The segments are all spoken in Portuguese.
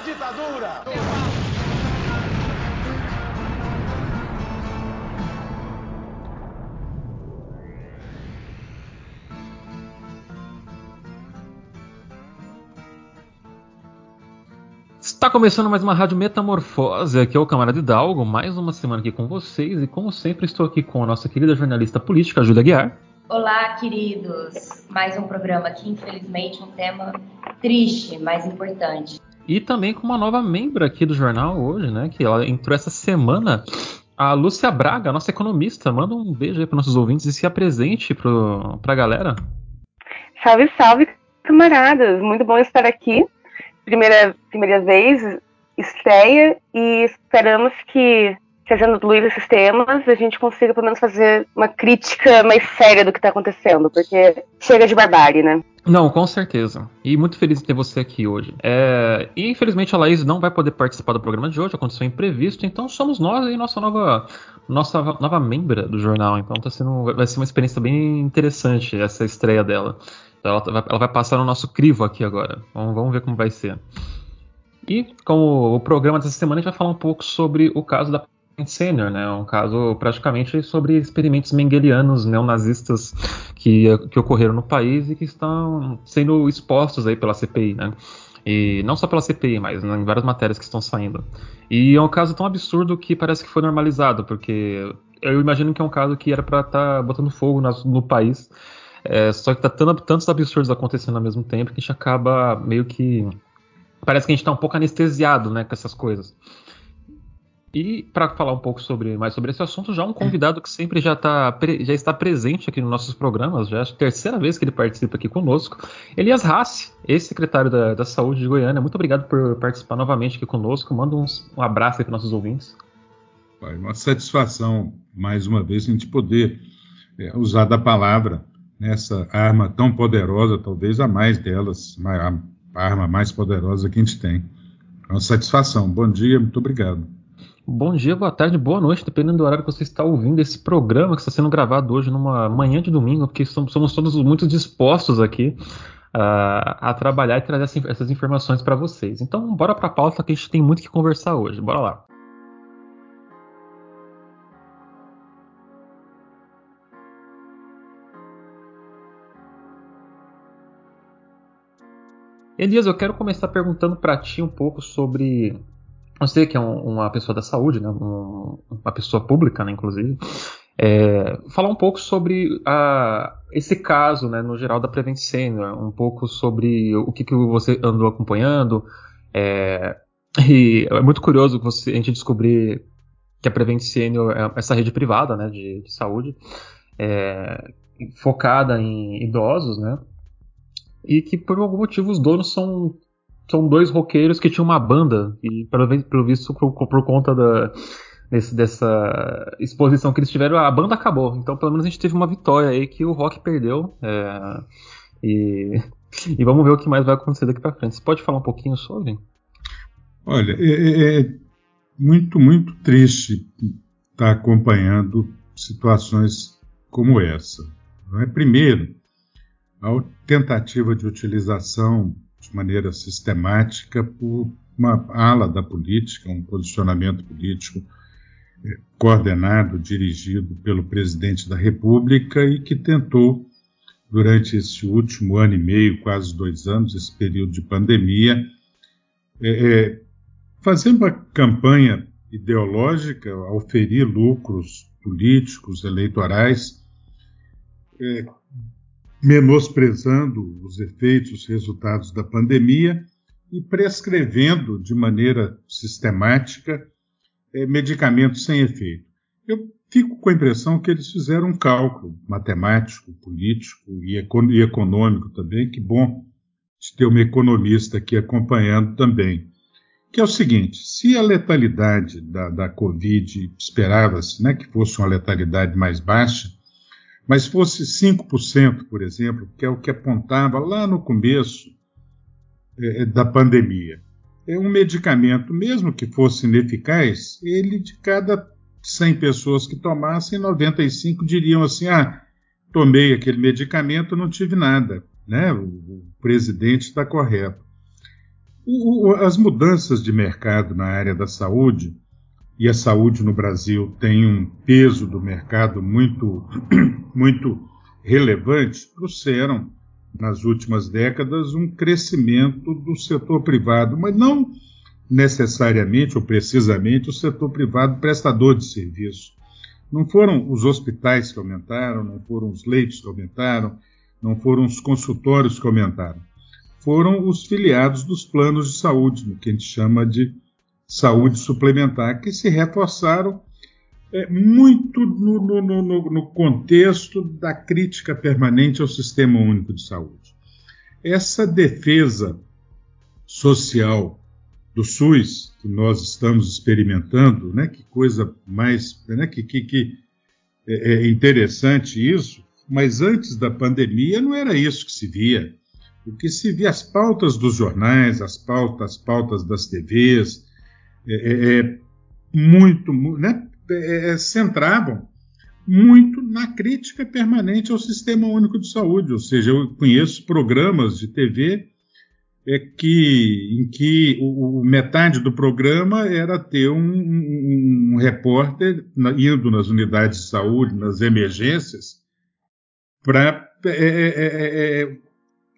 a ditadura! Está começando mais uma Rádio Metamorfose, aqui é o Camarada Hidalgo, mais uma semana aqui com vocês e como sempre estou aqui com a nossa querida jornalista política, Júlia Guiar. Olá, queridos! Mais um programa aqui, infelizmente um tema triste, mas importante. E também com uma nova membro aqui do jornal hoje, né, que ela entrou essa semana, a Lúcia Braga, nossa economista. Manda um beijo aí para nossos ouvintes e se apresente para a galera. Salve, salve, camaradas! Muito bom estar aqui primeira, primeira vez, estreia, e esperamos que, trazendo luz esses temas, a gente consiga pelo menos fazer uma crítica mais séria do que está acontecendo, porque chega de barbárie, né? Não, com certeza. E muito feliz de ter você aqui hoje. É... E infelizmente a Laís não vai poder participar do programa de hoje, aconteceu imprevisto, então somos nós e nossa nova, nossa nova membra do jornal. Então tá sendo, vai ser uma experiência bem interessante essa estreia dela. Ela, ela vai passar no nosso crivo aqui agora. Vamos, ver como vai ser. E como o programa dessa semana, a gente vai falar um pouco sobre o caso da Senior, né? Um caso praticamente sobre experimentos mengelianos neonazistas que, que ocorreram no país e que estão sendo expostos aí pela CPI, né? E não só pela CPI, mas né, em várias matérias que estão saindo. E é um caso tão absurdo que parece que foi normalizado, porque eu imagino que é um caso que era para estar tá botando fogo no, no país é, só que tá tanto, tantos absurdos acontecendo ao mesmo tempo que a gente acaba meio que. Parece que a gente tá um pouco anestesiado né, com essas coisas. E para falar um pouco sobre, mais sobre esse assunto, já um convidado que sempre já, tá, já está presente aqui nos nossos programas, já é a terceira vez que ele participa aqui conosco, Elias Rassi, ex-secretário da, da Saúde de Goiânia. Muito obrigado por participar novamente aqui conosco. Manda uns, um abraço aí para nossos ouvintes. Uma satisfação, mais uma vez, a gente poder é, usar da palavra nessa arma tão poderosa, talvez a mais delas, a arma mais poderosa que a gente tem. É uma satisfação. Bom dia, muito obrigado. Bom dia, boa tarde, boa noite, dependendo do horário que você está ouvindo esse programa que está sendo gravado hoje numa manhã de domingo, porque somos, somos todos muito dispostos aqui uh, a trabalhar e trazer essas informações para vocês. Então, bora para a pauta que a gente tem muito que conversar hoje. Bora lá. Elias, eu quero começar perguntando para ti um pouco sobre. Você que é um, uma pessoa da saúde, né? Um, uma pessoa pública, né, inclusive. É, falar um pouco sobre a, esse caso, né, no geral da Prevent Senior, um pouco sobre o que, que você andou acompanhando. É, e é muito curioso você, a gente descobrir que a Prevent Senior é essa rede privada né, de, de saúde, é, focada em idosos, né? e que por algum motivo os donos são são dois roqueiros que tinham uma banda e pelo, pelo visto por, por conta da desse, dessa exposição que eles tiveram a banda acabou. Então pelo menos a gente teve uma vitória aí que o rock perdeu é, e, e vamos ver o que mais vai acontecer daqui para frente. Você pode falar um pouquinho sobre? Olha é, é, é muito muito triste estar tá acompanhando situações como essa é primeiro a tentativa de utilização de maneira sistemática por uma ala da política, um posicionamento político eh, coordenado, dirigido pelo presidente da República e que tentou, durante esse último ano e meio, quase dois anos, esse período de pandemia, é, fazer uma campanha ideológica, oferir lucros políticos, eleitorais, é, menosprezando os efeitos, os resultados da pandemia e prescrevendo de maneira sistemática é, medicamentos sem efeito. Eu fico com a impressão que eles fizeram um cálculo matemático, político e, e econômico também, que bom de ter uma economista aqui acompanhando também, que é o seguinte, se a letalidade da, da Covid esperava-se né, que fosse uma letalidade mais baixa, mas fosse 5%, por exemplo, que é o que apontava lá no começo é, é, da pandemia, é um medicamento, mesmo que fosse ineficaz, ele de cada 100 pessoas que tomassem, 95 diriam assim: ah, tomei aquele medicamento, não tive nada. Né? O, o presidente está correto. O, o, as mudanças de mercado na área da saúde, e a saúde no Brasil tem um peso do mercado muito, muito relevante, trouxeram nas últimas décadas um crescimento do setor privado, mas não necessariamente ou precisamente o setor privado prestador de serviço. Não foram os hospitais que aumentaram, não foram os leitos que aumentaram, não foram os consultórios que aumentaram. Foram os filiados dos planos de saúde, no que a gente chama de saúde suplementar, que se reforçaram é, muito no, no, no, no contexto da crítica permanente ao Sistema Único de Saúde. Essa defesa social do SUS que nós estamos experimentando, né? Que coisa mais, né? Que, que, que é, é interessante isso. Mas antes da pandemia não era isso que se via. O que se via as pautas dos jornais, as pautas, as pautas das TVs, é, é, é muito, né? É, é, centravam muito na crítica permanente ao Sistema Único de Saúde. Ou seja, eu conheço programas de TV é que, em que o, metade do programa era ter um, um, um repórter na, indo nas unidades de saúde, nas emergências, para é, é, é,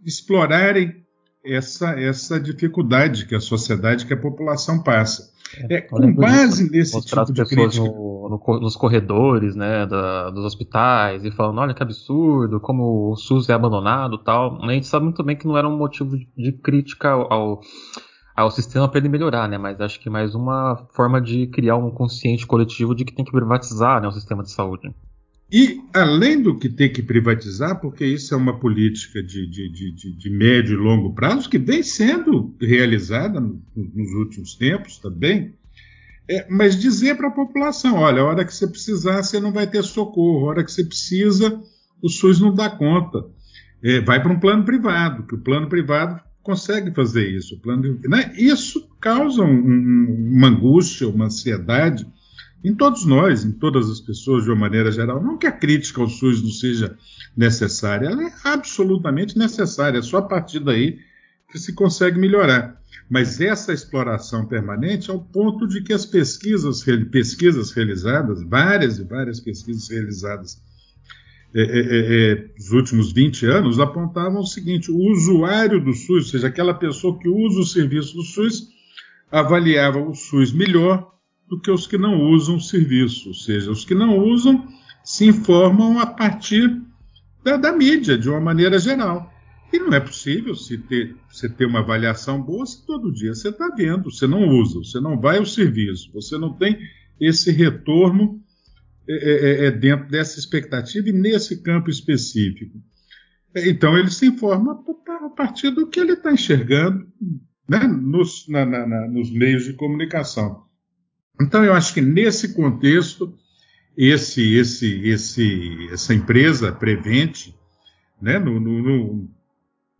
explorarem essa, essa dificuldade que a sociedade, que a população passa. É, com base nesse Mostrar tipo de crítica. No, no, nos corredores né, da, dos hospitais e falando, olha que absurdo, como o SUS é abandonado tal. A gente sabe muito bem que não era um motivo de, de crítica ao, ao sistema para ele melhorar, né? Mas acho que mais uma forma de criar um consciente coletivo de que tem que privatizar né, o sistema de saúde. E, além do que ter que privatizar, porque isso é uma política de, de, de, de médio e longo prazo que vem sendo realizada nos últimos tempos também, é, mas dizer para a população: olha, a hora que você precisar, você não vai ter socorro, a hora que você precisa, o SUS não dá conta. É, vai para um plano privado, que o plano privado consegue fazer isso. Plano, né? Isso causa um, um, uma angústia, uma ansiedade em todos nós, em todas as pessoas de uma maneira geral. Não que a crítica ao SUS não seja necessária, ela é absolutamente necessária, é só a partir daí que se consegue melhorar. Mas essa exploração permanente ao ponto de que as pesquisas, pesquisas realizadas, várias e várias pesquisas realizadas é, é, é, é nos últimos 20 anos, apontavam o seguinte: o usuário do SUS, ou seja, aquela pessoa que usa o serviço do SUS, avaliava o SUS melhor do que os que não usam o serviço. Ou seja, os que não usam se informam a partir da, da mídia, de uma maneira geral. E não é possível se ter, você ter uma avaliação boa se todo dia você está vendo, você não usa, você não vai ao serviço, você não tem esse retorno é, é, é, é dentro dessa expectativa e nesse campo específico. Então ele se informa a partir do que ele está enxergando né, nos, na, na, nos meios de comunicação. Então, eu acho que nesse contexto, esse, esse, esse, essa empresa Prevente, né, no, no, no,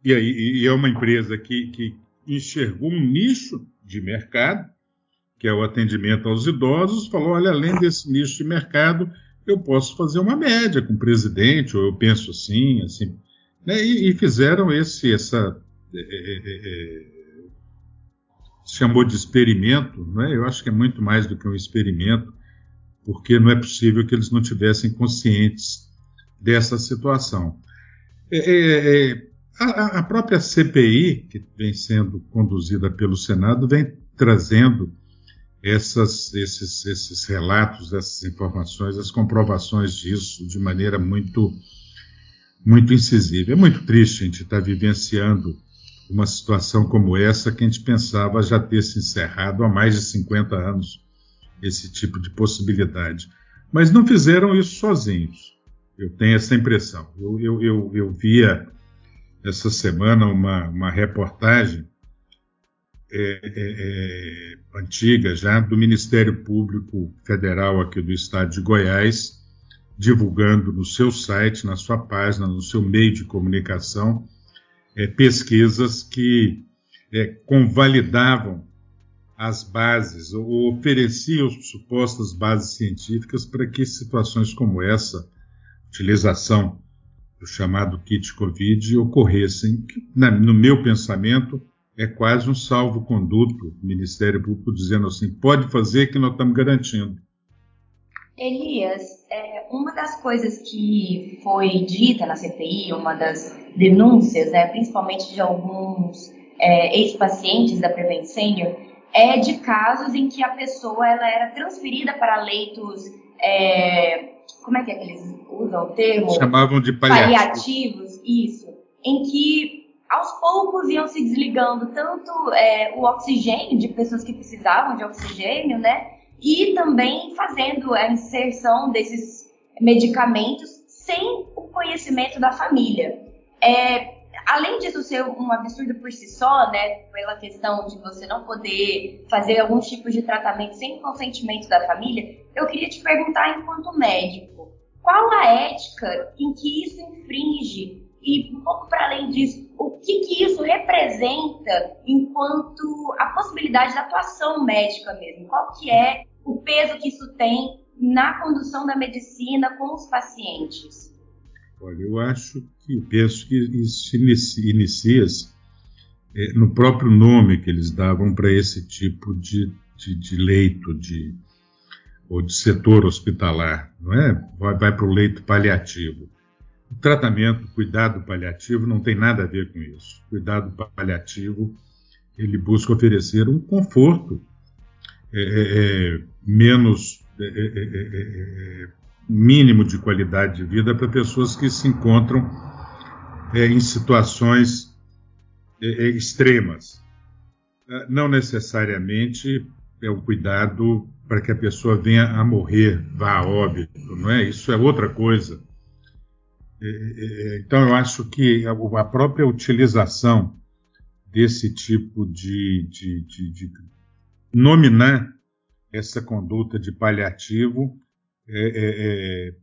e, e é uma empresa que, que enxergou um nicho de mercado, que é o atendimento aos idosos, falou: olha, além desse nicho de mercado, eu posso fazer uma média com o presidente, ou eu penso assim, assim. Né, e, e, fizeram esse, essa. É, é, é, é chamou de experimento, né? eu acho que é muito mais do que um experimento, porque não é possível que eles não tivessem conscientes dessa situação. É, é, é a, a, própria CPI, que vem sendo conduzida pelo Senado, vem trazendo essas, esses, esses relatos, essas informações, as comprovações disso de maneira muito, muito incisiva. É muito triste a gente estar vivenciando uma situação como essa que a gente pensava já ter se encerrado há mais de 50 anos, esse tipo de possibilidade. Mas não fizeram isso sozinhos. Eu tenho essa impressão. Eu, eu, eu, eu via essa semana uma, uma reportagem é, é, é, antiga já do Ministério Público Federal aqui do Estado de Goiás, divulgando no seu site, na sua página, no seu meio de comunicação, é, pesquisas que é, convalidavam as bases ou ofereciam supostas bases científicas para que situações como essa, utilização do chamado kit Covid, ocorressem, na, no meu pensamento, é quase um salvo-conduto, o Ministério Público dizendo assim, pode fazer que nós estamos garantindo. Elias, é, uma das coisas que foi dita na CPI, uma das denúncias, né, principalmente de alguns é, ex-pacientes da Prevent Senior, é de casos em que a pessoa ela era transferida para leitos, é, como é que é que eles usam o termo? Chamavam de paliativos. paliativos isso, em que aos poucos iam se desligando tanto é, o oxigênio de pessoas que precisavam de oxigênio, né? E também fazendo a inserção desses medicamentos sem o conhecimento da família. É, além disso ser um absurdo por si só, né, pela questão de você não poder fazer algum tipo de tratamento sem consentimento da família, eu queria te perguntar, enquanto médico, qual a ética em que isso infringe e um pouco para além disso, o que, que isso representa enquanto a possibilidade da atuação médica mesmo? Qual que é o peso que isso tem na condução da medicina com os pacientes? Olha, eu acho que penso que isso inicia, é, no próprio nome que eles davam para esse tipo de, de, de, leito de, ou de setor hospitalar, não é? Vai, vai para o leito paliativo. O tratamento, cuidado paliativo não tem nada a ver com isso. Cuidado paliativo, ele busca oferecer um conforto é, é, menos mínimo de qualidade de vida para pessoas que se encontram é, em situações é, é, extremas. É, não necessariamente é o cuidado para que a pessoa venha a morrer, vá a óbito, não é? Isso é outra coisa. É, então, eu acho que a própria utilização desse tipo de, de, de, de nominar essa conduta de paliativo é, é,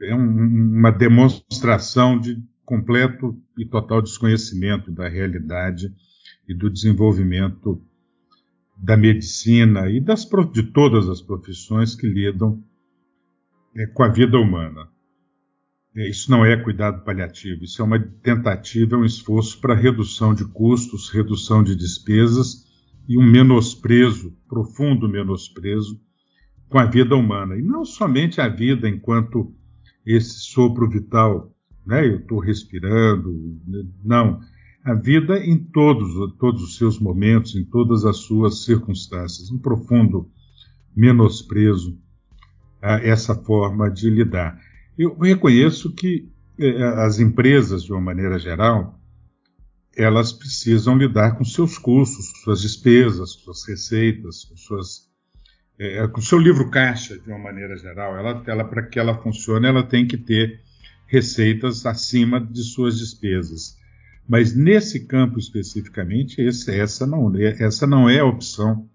é, é um, uma demonstração de completo e total desconhecimento da realidade e do desenvolvimento da medicina e das, de todas as profissões que lidam é, com a vida humana. É, isso não é cuidado paliativo, isso é uma tentativa, é um esforço para redução de custos, redução de despesas e um menosprezo, profundo menosprezo com a vida humana. E não somente a vida enquanto esse sopro vital, né? Eu estou respirando, não. A vida em todos, todos os seus momentos, em todas as suas circunstâncias. Um profundo menosprezo a essa forma de lidar. Eu reconheço que eh, as empresas, de uma maneira geral, elas precisam lidar com seus custos, suas despesas, suas receitas, suas é, é, o seu livro caixa, de uma maneira geral, ela, ela para que ela funcione, ela tem que ter receitas acima de suas despesas. Mas nesse campo especificamente, esse, essa, não, é, essa não é a opção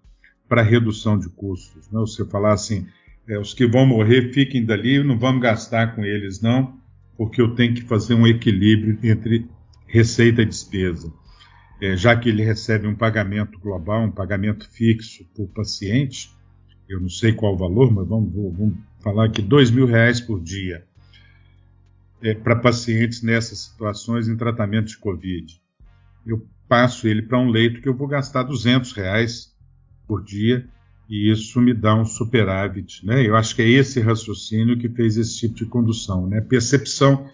para redução de custos. Né? Você falar assim, é, os que vão morrer fiquem dali, não vamos gastar com eles não, porque eu tenho que fazer um equilíbrio entre receita e despesa. É, já que ele recebe um pagamento global, um pagamento fixo por paciente, eu não sei qual o valor, mas vamos, vamos falar aqui, dois mil reais por dia é, para pacientes nessas situações em tratamento de Covid. Eu passo ele para um leito que eu vou gastar 200 reais por dia e isso me dá um superávit. Né? Eu acho que é esse raciocínio que fez esse tipo de condução. Né? Percepção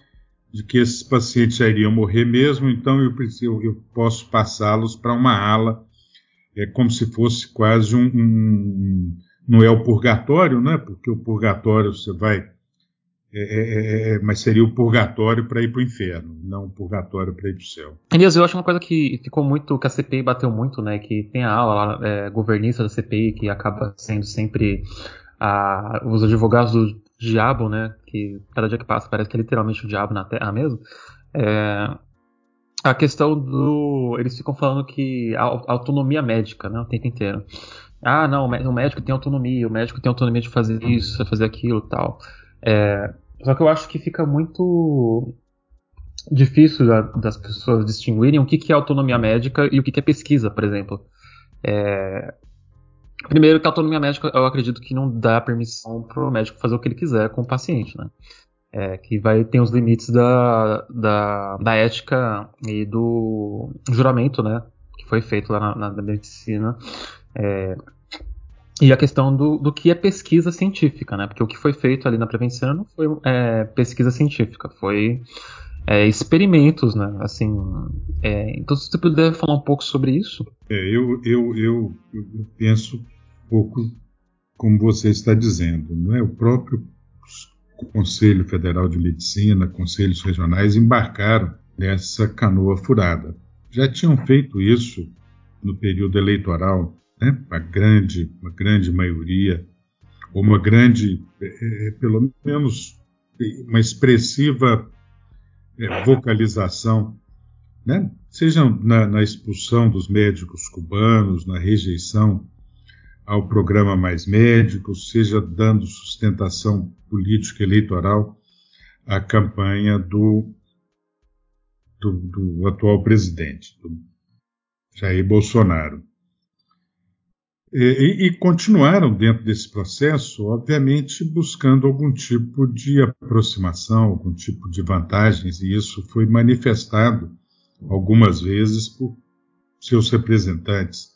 de que esses pacientes iriam morrer mesmo, então eu, eu, eu posso passá-los para uma ala, é como se fosse quase um, um, não é o purgatório, né? Porque o purgatório você vai. É, é, é, é mas seria o purgatório para ir para o inferno, não o purgatório para ir para o céu. Elias, eu acho uma coisa que ficou muito, que a CPI bateu muito, né? Que tem a aula é, governista da CPI que acaba sendo sempre a, os advogados do diabo, né? Que cada dia que passa parece que é literalmente o diabo na Terra mesmo. É, a questão do. Eles ficam falando que a autonomia médica, né? O tempo inteiro. Ah, não, o médico tem autonomia, o médico tem autonomia de fazer isso, fazer aquilo tal. É, só que eu acho que fica muito difícil da, das pessoas distinguirem o que, que é autonomia médica e o que, que é pesquisa, por exemplo. É, primeiro, que a autonomia médica eu acredito que não dá permissão para o médico fazer o que ele quiser com o paciente, né? é, que vai ter os limites da, da, da ética e do juramento, né? Que foi feito lá na, na medicina. É, e a questão do, do que é pesquisa científica, né? Porque o que foi feito ali na prevenção não foi é, pesquisa científica, foi é, experimentos, né? Assim, é, então se você puder falar um pouco sobre isso. É, eu, eu, eu, eu, penso um pouco como você está dizendo, não é? O próprio Conselho Federal de Medicina, conselhos regionais embarcaram nessa canoa furada. Já tinham feito isso no período eleitoral, né? A grande, uma grande maioria, ou uma grande, é, é pelo menos uma expressiva é, vocalização, né? seja na, na, expulsão dos médicos cubanos, na rejeição ao programa Mais Médicos, seja dando sustentação política eleitoral à campanha do, do, do atual presidente, do Jair Bolsonaro. E, e, continuaram dentro desse processo, obviamente, buscando algum tipo de aproximação, algum tipo de vantagens, e isso foi manifestado algumas vezes por seus representantes,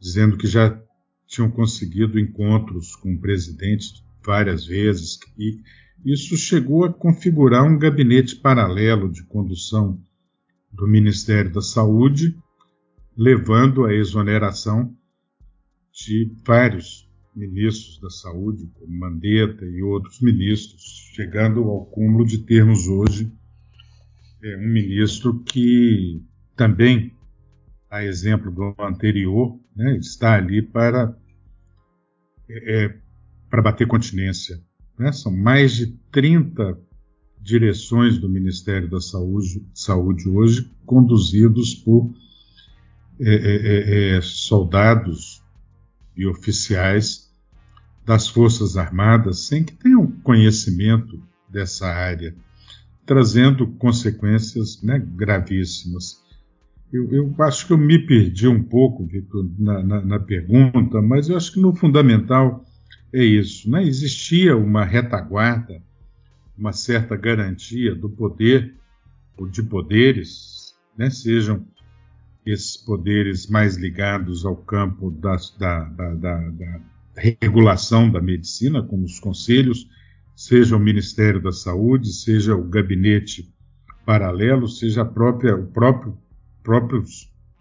dizendo que já tinham conseguido encontros com o presidente várias vezes, e isso chegou a configurar um gabinete paralelo de condução do Ministério da Saúde, levando à exoneração de vários ministros da saúde, como Mandetta e outros ministros, chegando ao cúmulo de termos hoje é, um ministro que também, a exemplo do anterior, né, está ali para, é, é para bater continência. Né? São mais de 30 direções do Ministério da Saúde, Saúde hoje conduzidos por é, é, é soldados e oficiais das Forças Armadas sem que tenham conhecimento dessa área, trazendo consequências né, gravíssimas. Eu, eu, acho que eu me perdi um pouco, Victor, na, na, na, pergunta, mas eu acho que no fundamental é isso. Né? Existia uma retaguarda, uma certa garantia do poder, ou de poderes, né? sejam esses poderes mais ligados ao campo da, da, da, da, regulação da medicina, como os conselhos, seja o Ministério da Saúde, seja o gabinete paralelo, seja própria, o próprio, próprio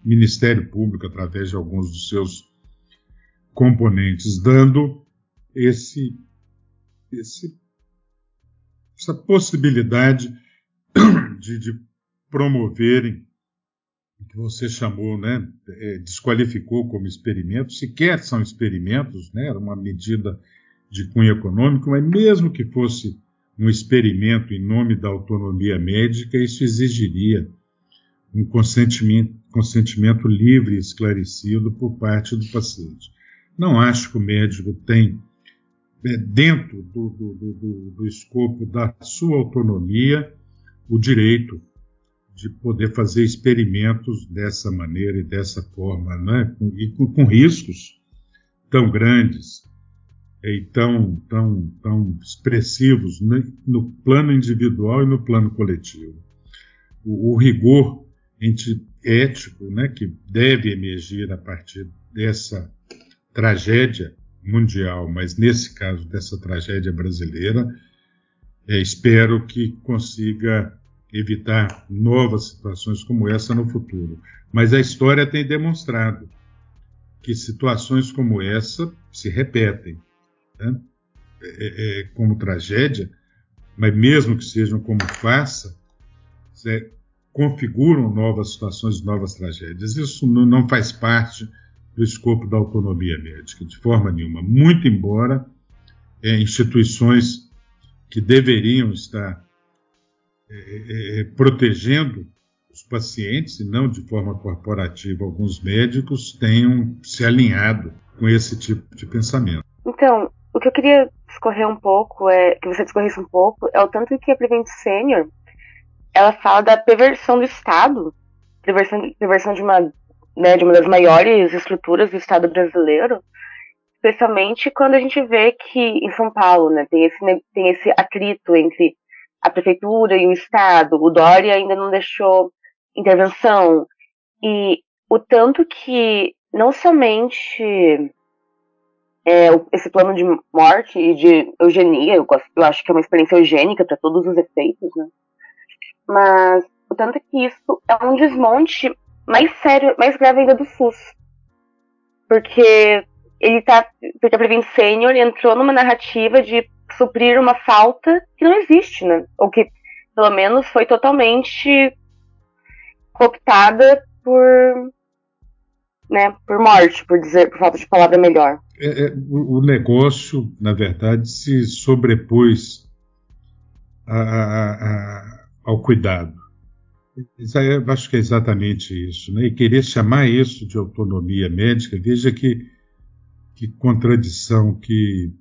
Ministério Público, através de alguns dos seus componentes, dando esse, esse essa possibilidade de, de promoverem que você chamou, né, é, desqualificou como experimento, sequer são experimentos, né, era uma medida de cunho econômico, mas mesmo que fosse um experimento em nome da autonomia médica, isso exigiria um consentimento, consentimento livre e esclarecido por parte do paciente. Não acho que o médico tem, é, dentro do, do, do, do escopo da sua autonomia, o direito de poder fazer experimentos dessa maneira e dessa forma, né? e com, com riscos tão grandes e tão, tão, tão expressivos né? no plano individual e no plano coletivo. O, o rigor ético né, que deve emergir a partir dessa tragédia mundial, mas nesse caso dessa tragédia brasileira, é, espero que consiga evitar novas situações como essa no futuro. Mas a história tem demonstrado que situações como essa se repetem, né? é, é, é como tragédia, mas mesmo que sejam como farsa, é, configuram novas situações, novas tragédias. Isso não, não faz parte do escopo da autonomia médica, de forma nenhuma. Muito embora é, instituições que deveriam estar é, é, é, protegendo os pacientes, e não de forma corporativa, alguns médicos tenham se alinhado com esse tipo de pensamento. Então, o que eu queria discorrer um pouco, é que você discorresse um pouco, é o tanto que a Prevent Senior ela fala da perversão do Estado, perversão, perversão de uma né, de uma das maiores estruturas do Estado brasileiro, especialmente quando a gente vê que em São Paulo, né, tem esse, tem esse atrito entre a prefeitura e o Estado. O Dória ainda não deixou intervenção. E o tanto que não somente é, esse plano de morte e de eugenia, eu, eu acho que é uma experiência eugênica para todos os efeitos, né? Mas o tanto que isso é um desmonte mais sério, mais grave ainda do SUS. Porque ele tá. Porque a Prevent Senior entrou numa narrativa de suprir uma falta que não existe, né? Ou que, pelo menos, foi totalmente cooptada por. Né, por morte, por dizer, por falta de palavra melhor. É, é, o, negócio, na verdade, se sobrepôs a, a, a, ao cuidado. Eu acho que é exatamente isso. Né? E querer chamar isso de autonomia médica, veja que, que contradição, que,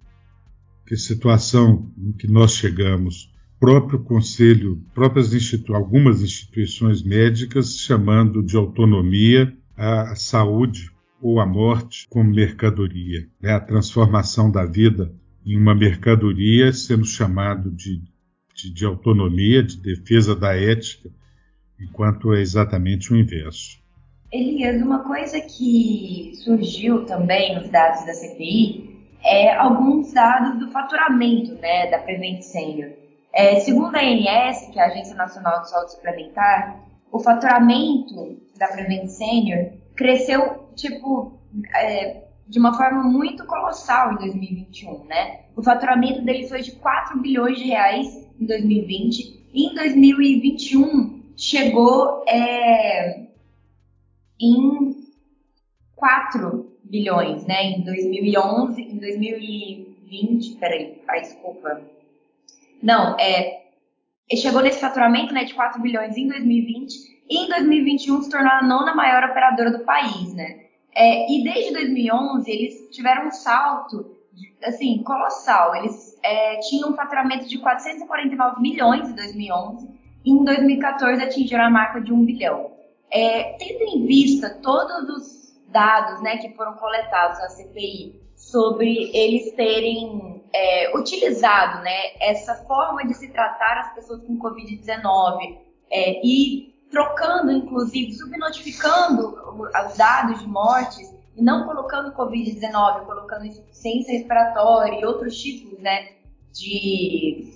que situação em que nós chegamos. Próprio conselho, próprias institu algumas instituições médicas chamando de autonomia a saúde ou a morte como mercadoria. Né? A transformação da vida em uma mercadoria sendo chamado de, de, de autonomia, de defesa da ética enquanto é exatamente o inverso. Elias, uma coisa que surgiu também nos dados da CPI é alguns dados do faturamento né, da Prevent Senior. É, segundo a ANS, que é a Agência Nacional de Saúde Suplementar, o faturamento da Prevent Senior cresceu tipo é, de uma forma muito colossal em 2021, né? O faturamento dele foi de 4 bilhões de reais em 2020 e em 2021 chegou é, em 4 bilhões, né? Em 2011, em 2020, peraí, a desculpa. Não, é, chegou nesse faturamento né, de 4 bilhões em 2020 e em 2021 se tornou a nona maior operadora do país, né? É, e desde 2011 eles tiveram um salto, assim, colossal. Eles é, tinham um faturamento de 449 milhões em 2011 em 2014 atingiram a marca de um bilhão. É, tendo em vista todos os dados né, que foram coletados na CPI sobre eles terem é, utilizado né, essa forma de se tratar as pessoas com Covid-19 é, e trocando, inclusive, subnotificando os dados de mortes e não colocando Covid-19, colocando insuficiência respiratória e outros tipos né, de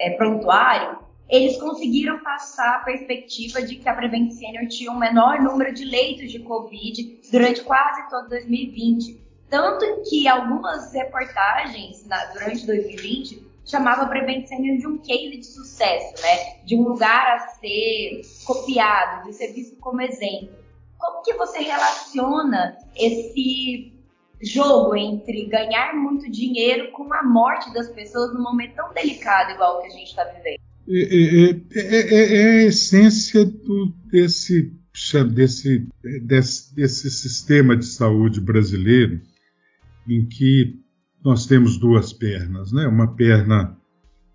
é, prontuário, eles conseguiram passar a perspectiva de que a Prevent Senior tinha um menor número de leitos de Covid durante quase todo 2020. Tanto que algumas reportagens na, durante 2020 chamavam a Prevent Senior de um case de sucesso, né? De um lugar a ser copiado, de ser visto como exemplo. Como que você relaciona esse jogo entre ganhar muito dinheiro com a morte das pessoas num momento tão delicado igual o que a gente está vivendo? É é, é, é, é, a essência do, desse, desse, desse, desse sistema de saúde brasileiro, em que nós temos duas pernas, né? uma perna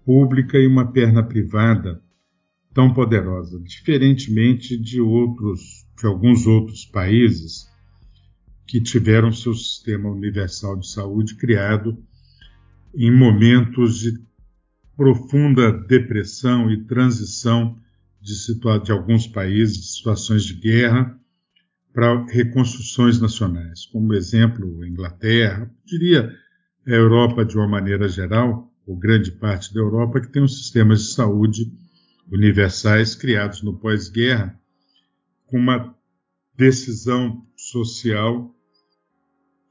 pública e uma perna privada tão poderosa, diferentemente de outros, de alguns outros países que tiveram seu sistema universal de saúde criado em momentos de profunda depressão e transição de, de alguns países, de situações de guerra, para reconstruções nacionais. Como exemplo, a Inglaterra, diria a Europa de uma maneira geral, ou grande parte da Europa, que tem um sistemas de saúde universais criados no pós-guerra, com uma decisão social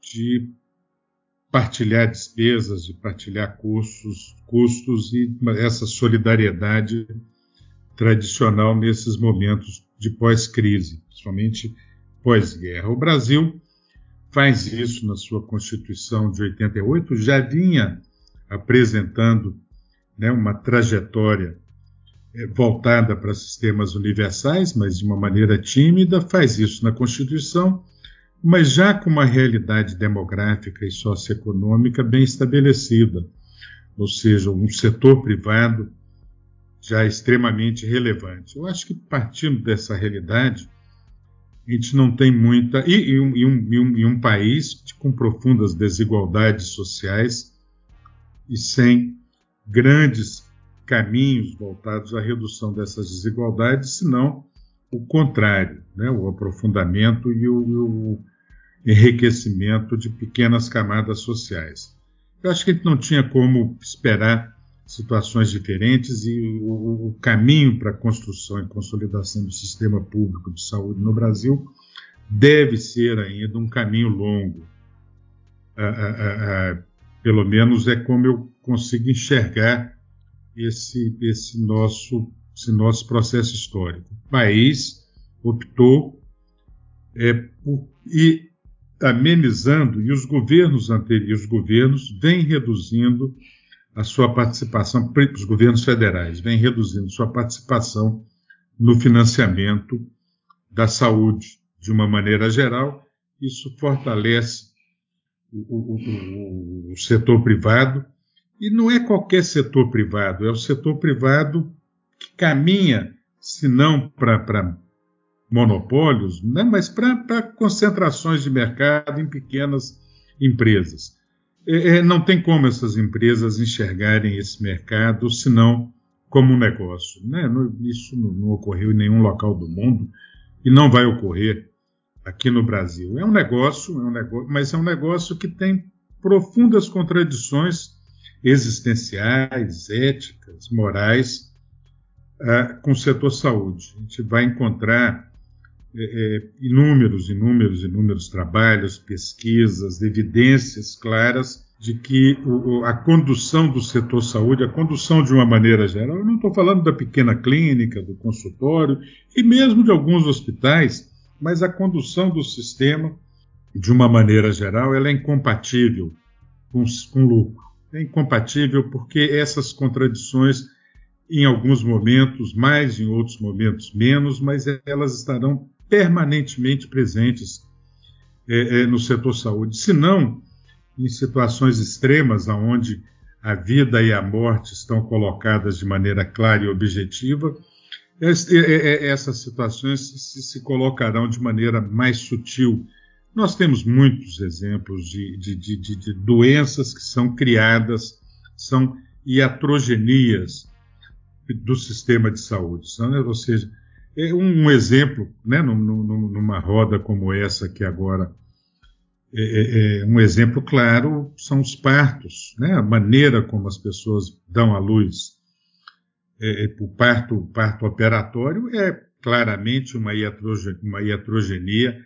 de partilhar despesas, de partilhar custos, custos e essa solidariedade tradicional nesses momentos de pós-crise, principalmente pós-guerra. O Brasil faz isso na sua Constituição de 88, já vinha apresentando né, uma trajetória é, voltada para sistemas universais, mas de uma maneira tímida, faz isso na Constituição mas já com uma realidade demográfica e socioeconômica bem estabelecida, ou seja, um setor privado já extremamente relevante. Eu acho que partindo dessa realidade, a gente não tem muita. E, e, um, e, um, e um país com profundas desigualdades sociais e sem grandes caminhos voltados à redução dessas desigualdades, senão o contrário, né? o aprofundamento e o, o enriquecimento de pequenas camadas sociais. Eu acho que a gente não tinha como esperar situações diferentes e o, o caminho para a construção e consolidação do sistema público de saúde no Brasil deve ser ainda um caminho longo. Ah, ah, ah, ah pelo menos é como eu consigo enxergar esse, esse, nosso, esse nosso processo histórico. O país optou é, por ir amenizando, e os governos anteriores, os governos vêm reduzindo a sua participação, os governos federais vêm reduzindo sua participação no financiamento da saúde de uma maneira geral. Isso fortalece o, o, o, o setor privado, e não é qualquer setor privado, é o setor privado que caminha, se não para monopólios, né, mas para concentrações de mercado em pequenas empresas. É, é, não tem como essas empresas enxergarem esse mercado senão como um negócio. Né? Isso não, não ocorreu em nenhum local do mundo e não vai ocorrer aqui no Brasil. É um negócio, é um negócio, mas é um negócio que tem profundas contradições existenciais, éticas, morais uh, com o setor saúde. A gente vai encontrar é, é, inúmeros, inúmeros, inúmeros trabalhos, pesquisas, evidências claras de que o, a condução do setor saúde, a condução de uma maneira geral, eu não estou falando da pequena clínica, do consultório e mesmo de alguns hospitais, mas a condução do sistema, de uma maneira geral, ela é incompatível com, com lucro. É incompatível porque essas contradições, em alguns momentos mais, em outros momentos menos, mas elas estarão permanentemente presentes é, é, no setor saúde, se não em situações extremas, onde a vida e a morte estão colocadas de maneira clara e objetiva, essas situações se, se colocarão de maneira mais sutil. Nós temos muitos exemplos de, de, de, de doenças que são criadas, são iatrogenias do sistema de saúde, ou seja, um exemplo, né, numa roda como essa que agora é, é, é, um exemplo claro são os partos, né, a maneira como as pessoas dão à luz. É, é o parto, parto operatório é claramente uma, uma iatrogenia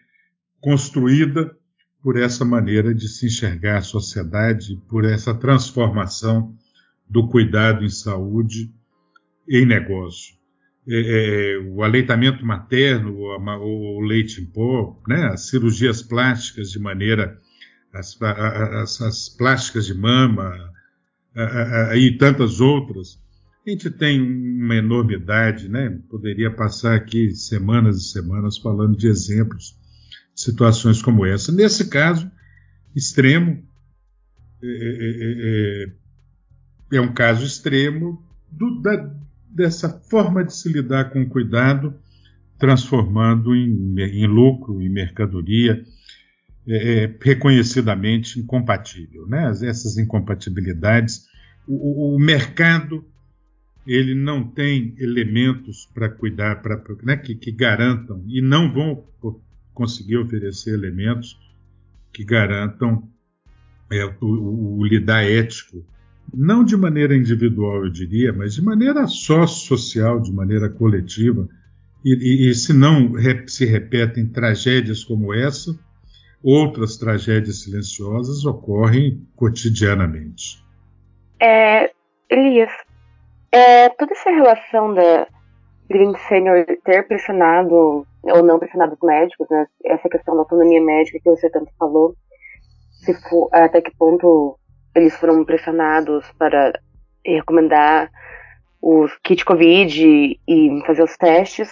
construída por essa maneira de se enxergar a sociedade, por essa transformação do cuidado em saúde em negócio é, é, o aleitamento materno, o, o, leite em pó, né, as cirurgias plásticas de maneira, as, as, as plásticas de mama a, a, e tantas outras. A gente tem uma enormidade, né? Poderia passar aqui semanas e semanas falando de exemplos, de situações como essa. Nesse caso extremo, é, é, é, é, é um caso extremo do, da, dessa forma de se lidar com cuidado, transformando em, em lucro, em mercadoria, é, é, reconhecidamente incompatível. Né? Essas incompatibilidades, o, o, mercado ele não tem elementos para cuidar, pra, né, que, que garantam, e não vão conseguir oferecer elementos que garantam é, o, o, o lidar ético não de maneira individual, eu diria, mas de maneira sócio-social, de maneira coletiva. E, e, e, se não se repetem tragédias como essa, outras tragédias silenciosas ocorrem cotidianamente. É, Elias, é, toda essa relação da Green Senior ter pressionado ou não pressionado os médicos, né, essa questão da autonomia médica que você tanto falou, se for, até que ponto eles foram pressionados para recomendar os kit Covid e fazer os testes,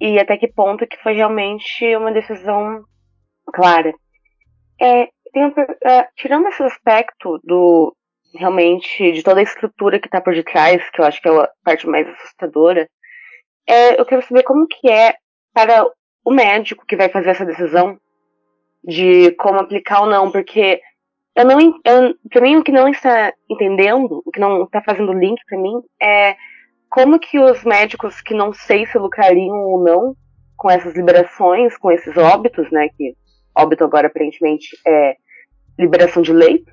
e até que ponto que foi realmente uma decisão clara. É, tem, é, tirando esse aspecto do realmente de toda a estrutura que está por detrás, que eu acho que é a parte mais assustadora, é, eu quero saber como que é para o médico que vai fazer essa decisão de como aplicar ou não, porque eu não, eu, pra mim, o que não está entendendo, o que não está fazendo link para mim, é como que os médicos que não sei se lucrariam ou não com essas liberações, com esses óbitos, né, que óbito agora aparentemente é liberação de leito,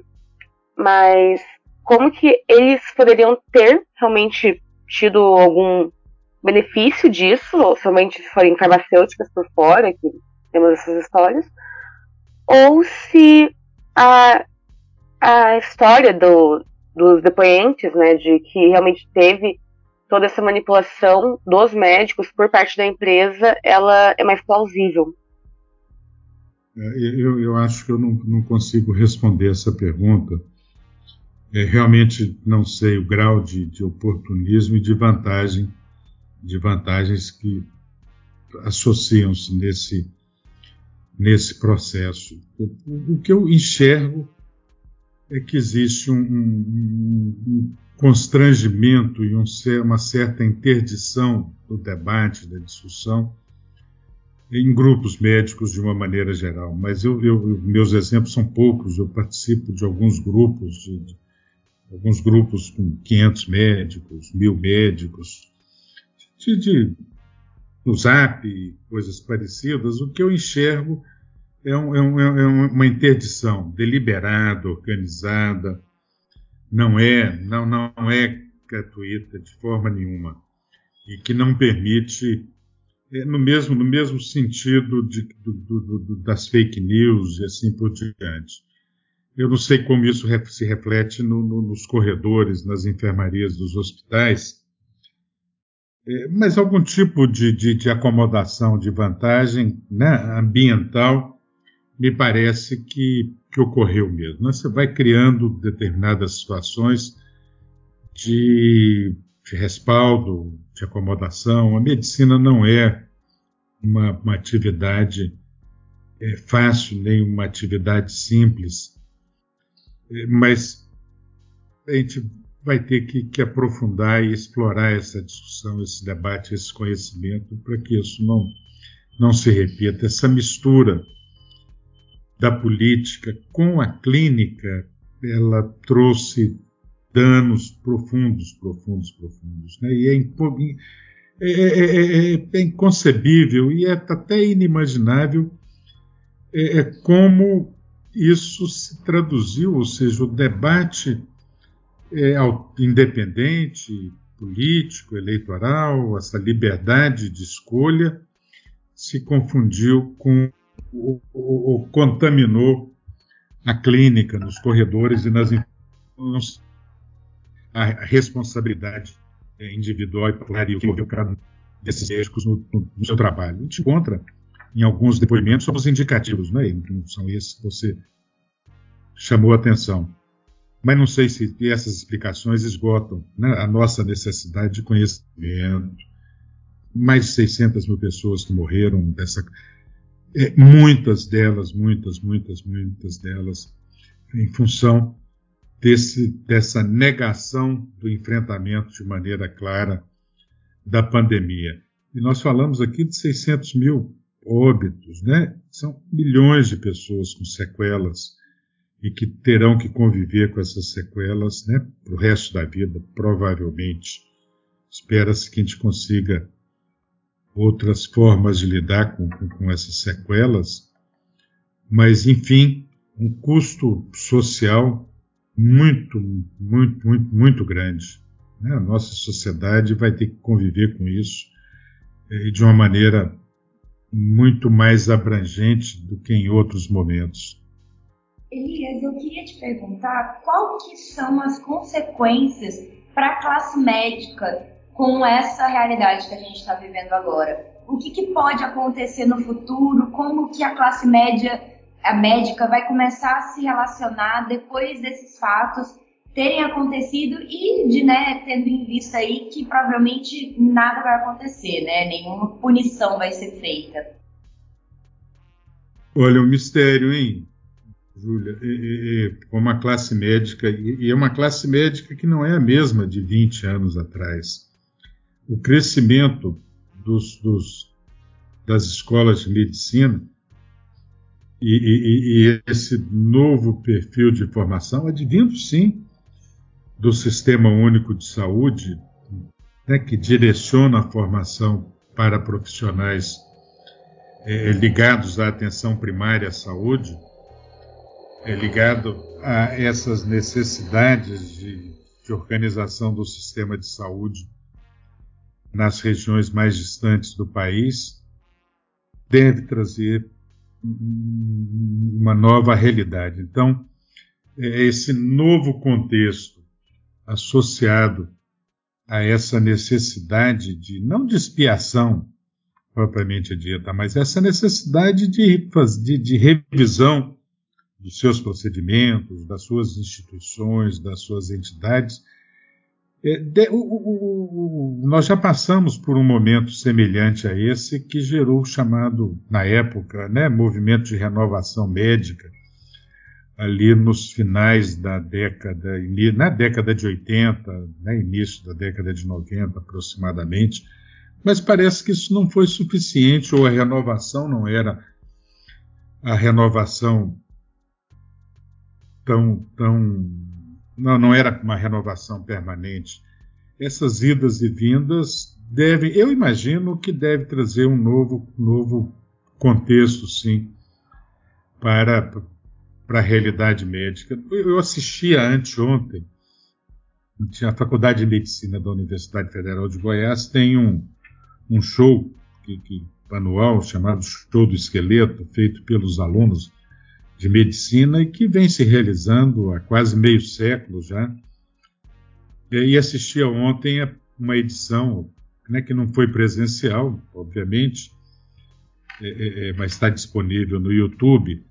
mas como que eles poderiam ter realmente tido algum benefício disso, ou somente se forem farmacêuticas por fora, que temos essas histórias, ou se a, a história do, dos depoentes, né, de que realmente teve toda essa manipulação dos médicos por parte da empresa, ela é mais plausível. É, eu, eu acho que eu não, não consigo responder essa pergunta. É, realmente não sei o grau de, de oportunismo e de vantagem, de vantagens que associam-se nesse, nesse processo. O, o, que eu enxergo é que existe um, um, um constrangimento e um, uma certa interdição do debate, da discussão, em grupos médicos de uma maneira geral. Mas eu, eu, meus exemplos são poucos, eu participo de alguns grupos, de, de, alguns grupos com 500 médicos, mil médicos, de, de no Zap, coisas parecidas. O que eu enxergo é, um, é, um, é uma interdição deliberada, organizada, não é, não, não é gratuita de forma nenhuma. E que não permite, é, no mesmo no mesmo sentido de, do, do, do, das fake news e assim por diante. Eu não sei como isso se reflete no, no, nos corredores, nas enfermarias dos hospitais, é, mas algum tipo de, de, de acomodação, de vantagem né, ambiental me parece que, que ocorreu mesmo. Né? Você vai criando determinadas situações de, de respaldo, de acomodação. A medicina não é uma, uma atividade é, fácil, nem uma atividade simples, é, mas a gente vai ter que, que, aprofundar e explorar essa discussão, esse debate, esse conhecimento, para que isso não, não se repita. Essa mistura da política com a clínica, ela trouxe danos profundos, profundos, profundos. Né? E é, é, é, é, é inconcebível e é até inimaginável como isso se traduziu, ou seja, o debate independente, político, eleitoral, essa liberdade de escolha, se confundiu com o, o, contaminou a clínica nos corredores e nas a responsabilidade individual e o que cada desses médicos no, no, no, seu trabalho. A gente encontra em alguns depoimentos são os indicativos, né? não são esses que você chamou a atenção. Mas não sei se essas explicações esgotam né, a nossa necessidade de conhecimento. Mais de 600 mil pessoas que morreram dessa é, muitas delas, muitas, muitas, muitas delas, em função desse, dessa negação do enfrentamento de maneira clara da pandemia. E nós falamos aqui de 600 mil óbitos, né? São milhões de pessoas com sequelas e que terão que conviver com essas sequelas, né, para o resto da vida, provavelmente. Espera-se que a gente consiga outras formas de lidar com, com, com essas sequelas, mas, enfim, um custo social muito, muito, muito, muito grande. Né? A nossa sociedade vai ter que conviver com isso eh, de uma maneira muito mais abrangente do que em outros momentos. Elias, eu queria te perguntar qual que são as consequências para a classe médica com essa realidade que a gente está vivendo agora. O que, que, pode acontecer no futuro? Como que a classe média, a médica, vai começar a se relacionar depois desses fatos terem acontecido e de, né, tendo em vista aí que provavelmente nada vai acontecer, né? Nenhuma punição vai ser feita. Olha, um mistério, hein, Júlia? Como uma classe médica, e é uma classe médica que não é a mesma de 20 anos atrás o crescimento dos, dos, das escolas de medicina e, e, e esse novo perfil de formação advindo, sim, do Sistema Único de Saúde, né, que direciona a formação para profissionais é, ligados à atenção primária à saúde, é, ligado a essas necessidades de, de organização do sistema de saúde nas regiões mais distantes do país, deve trazer uma nova realidade. Então, é, esse novo contexto associado a essa necessidade de, não de expiação propriamente dita, mas essa necessidade de, de, de revisão dos seus procedimentos, das suas instituições, das suas entidades. É, de, o, o, o, nós já passamos por um momento semelhante a esse que gerou o chamado, na época, né, movimento de renovação médica, ali nos finais da década, na década de 80, né, início da década de 90 aproximadamente, mas parece que isso não foi suficiente, ou a renovação não era a renovação tão. tão não, não era uma renovação permanente. Essas idas e vindas devem, eu imagino que deve trazer um novo, novo contexto, sim, para, para a realidade médica. Eu assistia anteontem, a Faculdade de Medicina da Universidade Federal de Goiás tem um, um show que, que, anual chamado Show do Esqueleto, feito pelos alunos de medicina e que vem se realizando há quase meio século já. E assisti ontem a uma edição né, que não foi presencial, obviamente, é, é, é, mas está disponível no YouTube.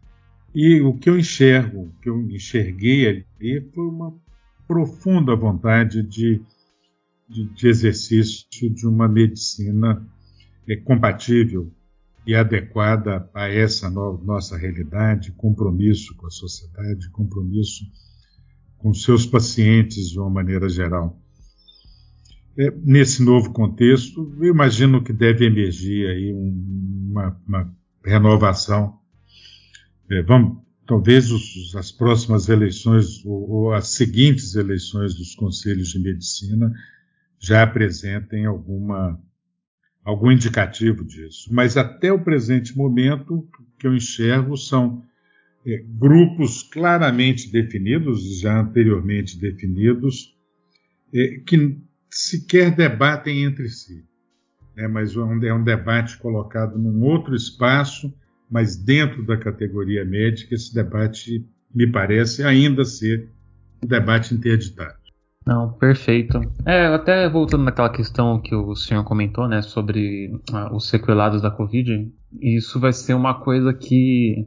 E o que eu enxergo, o que eu enxerguei ali foi uma profunda vontade de, de, de exercício de uma medicina é, compatível e adequada a essa no nossa realidade, compromisso com a sociedade, compromisso com seus pacientes de uma maneira geral. É, nesse novo contexto, eu imagino que deve emergir aí uma, uma renovação. É, vamos, talvez os, as próximas eleições ou, ou as seguintes eleições dos conselhos de medicina já apresentem alguma algum indicativo disso. Mas até o presente momento, que eu enxergo são é, grupos claramente definidos, já anteriormente definidos, é, que sequer debatem entre si. Né? Mas é um, é um debate colocado num outro espaço, mas dentro da categoria médica, esse debate me parece ainda ser um debate interditado. Não, perfeito. É, até voltando naquela questão que o senhor comentou, né, sobre ah, os sequelados da Covid, isso vai ser uma coisa que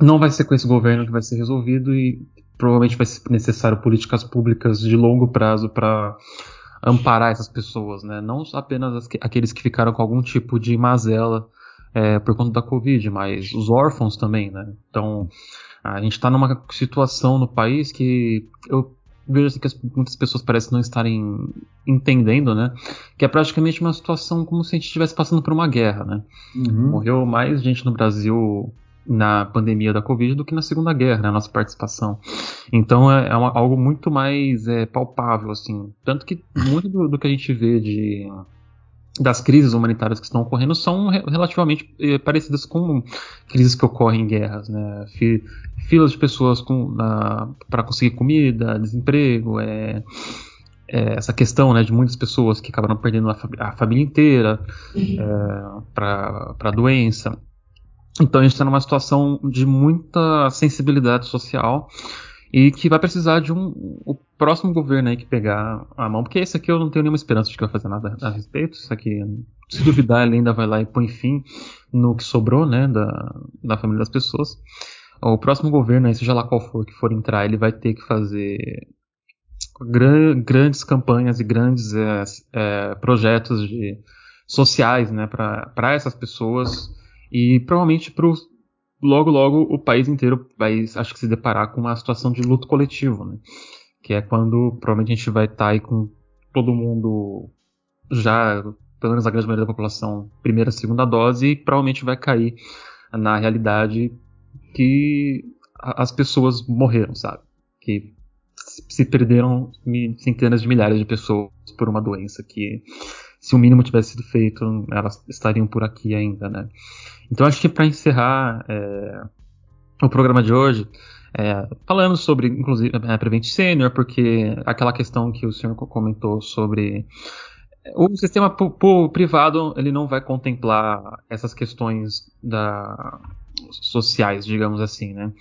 não vai ser com esse governo que vai ser resolvido e provavelmente vai ser necessário políticas públicas de longo prazo para amparar essas pessoas, né? Não apenas aqueles que ficaram com algum tipo de mazela é, por conta da Covid, mas os órfãos também, né? Então, a gente está numa situação no país que eu vejo assim que as, muitas pessoas parecem não estarem entendendo, né? Que é praticamente uma situação como se a gente estivesse passando por uma guerra, né? Uhum. Morreu mais gente no Brasil na pandemia da Covid do que na Segunda Guerra, né, a nossa participação. Então é, é uma, algo muito mais é, palpável, assim. Tanto que muito do, do, que a gente vê de das crises humanitárias que estão ocorrendo são relativamente é, parecidas com crises que ocorrem em guerras, né? filas de pessoas para conseguir comida, desemprego, é, é, essa questão né, de muitas pessoas que acabaram perdendo a, a família inteira é, para a doença. Então a gente está numa situação de muita sensibilidade social e que vai precisar de um o próximo governo aí que pegar a mão, porque esse aqui eu não tenho nenhuma esperança de que vai fazer nada a respeito. Isso aqui, se duvidar, ele ainda vai lá e põe fim no que sobrou, né, da, da família das pessoas. O próximo governo, seja lá qual for que for entrar, ele vai ter que fazer gran, grandes campanhas e grandes é, é, projetos de, sociais né, para essas pessoas e provavelmente para logo logo o país inteiro vai acho que se deparar com uma situação de luto coletivo, né? Que é quando provavelmente a gente vai estar tá aí com todo mundo já pelo menos a grande maioria da população, primeira, segunda dose, e provavelmente vai cair na realidade que as pessoas morreram, sabe? Que se perderam centenas de milhares de pessoas por uma doença que, se o mínimo tivesse sido feito, elas estariam por aqui ainda, né? Então acho que para encerrar é, o programa de hoje, é, falando sobre, inclusive, a Prevent Senior, porque aquela questão que o senhor comentou sobre o sistema privado ele não vai contemplar essas questões da, sociais, digamos assim, né?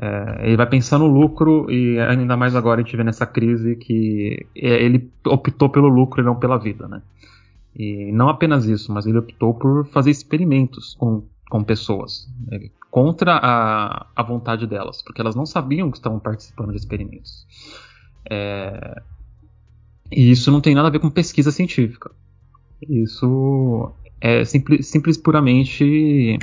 É, ele vai pensar no lucro e ainda mais agora a gente vê nessa crise que é, ele optou pelo lucro e não pela vida, né? E não apenas isso, mas ele optou por fazer experimentos com, com pessoas né? contra a, a vontade delas, porque elas não sabiam que estavam participando de experimentos. É, e isso não tem nada a ver com pesquisa científica. Isso é simples, simples puramente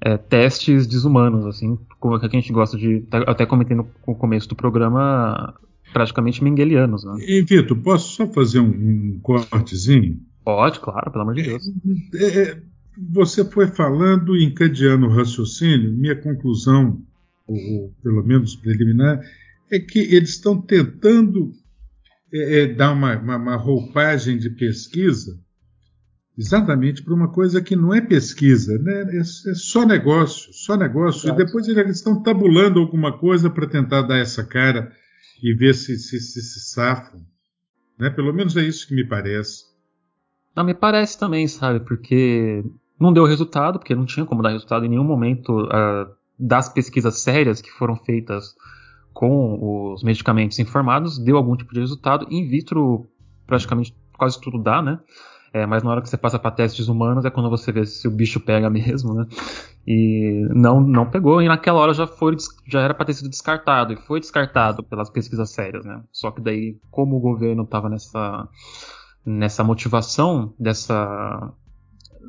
é, testes desumanos, assim, como é que a gente gosta de. Até comentei no, no começo do programa, praticamente mengelianos. Né? E, Vitor, posso só fazer um, um, cortezinho? Pode, claro, pelo amor de Deus. É, é, você foi falando, encadeando o raciocínio, minha conclusão, ou, pelo menos preliminar, é que eles estão tentando é, é, dar uma, uma, uma, roupagem de pesquisa exatamente para uma coisa que não é pesquisa, né? é, é só negócio, só negócio. Exato. E depois eles estão tabulando alguma coisa para tentar dar essa cara e ver se se, se, se safam. Né? Pelo menos é isso que me parece. Não, me parece também, sabe? Porque não deu resultado, porque não tinha como dar resultado em nenhum momento uh, das pesquisas sérias que foram feitas com os medicamentos informados, deu algum tipo de resultado. In vitro, praticamente quase tudo dá, né? É, mas na hora que você passa para testes humanos é quando você vê se o bicho pega mesmo, né? E não, não pegou, e naquela hora já, foi, já era para ter sido descartado, e foi descartado pelas pesquisas sérias, né? Só que daí, como o governo estava nessa, nessa motivação, dessa.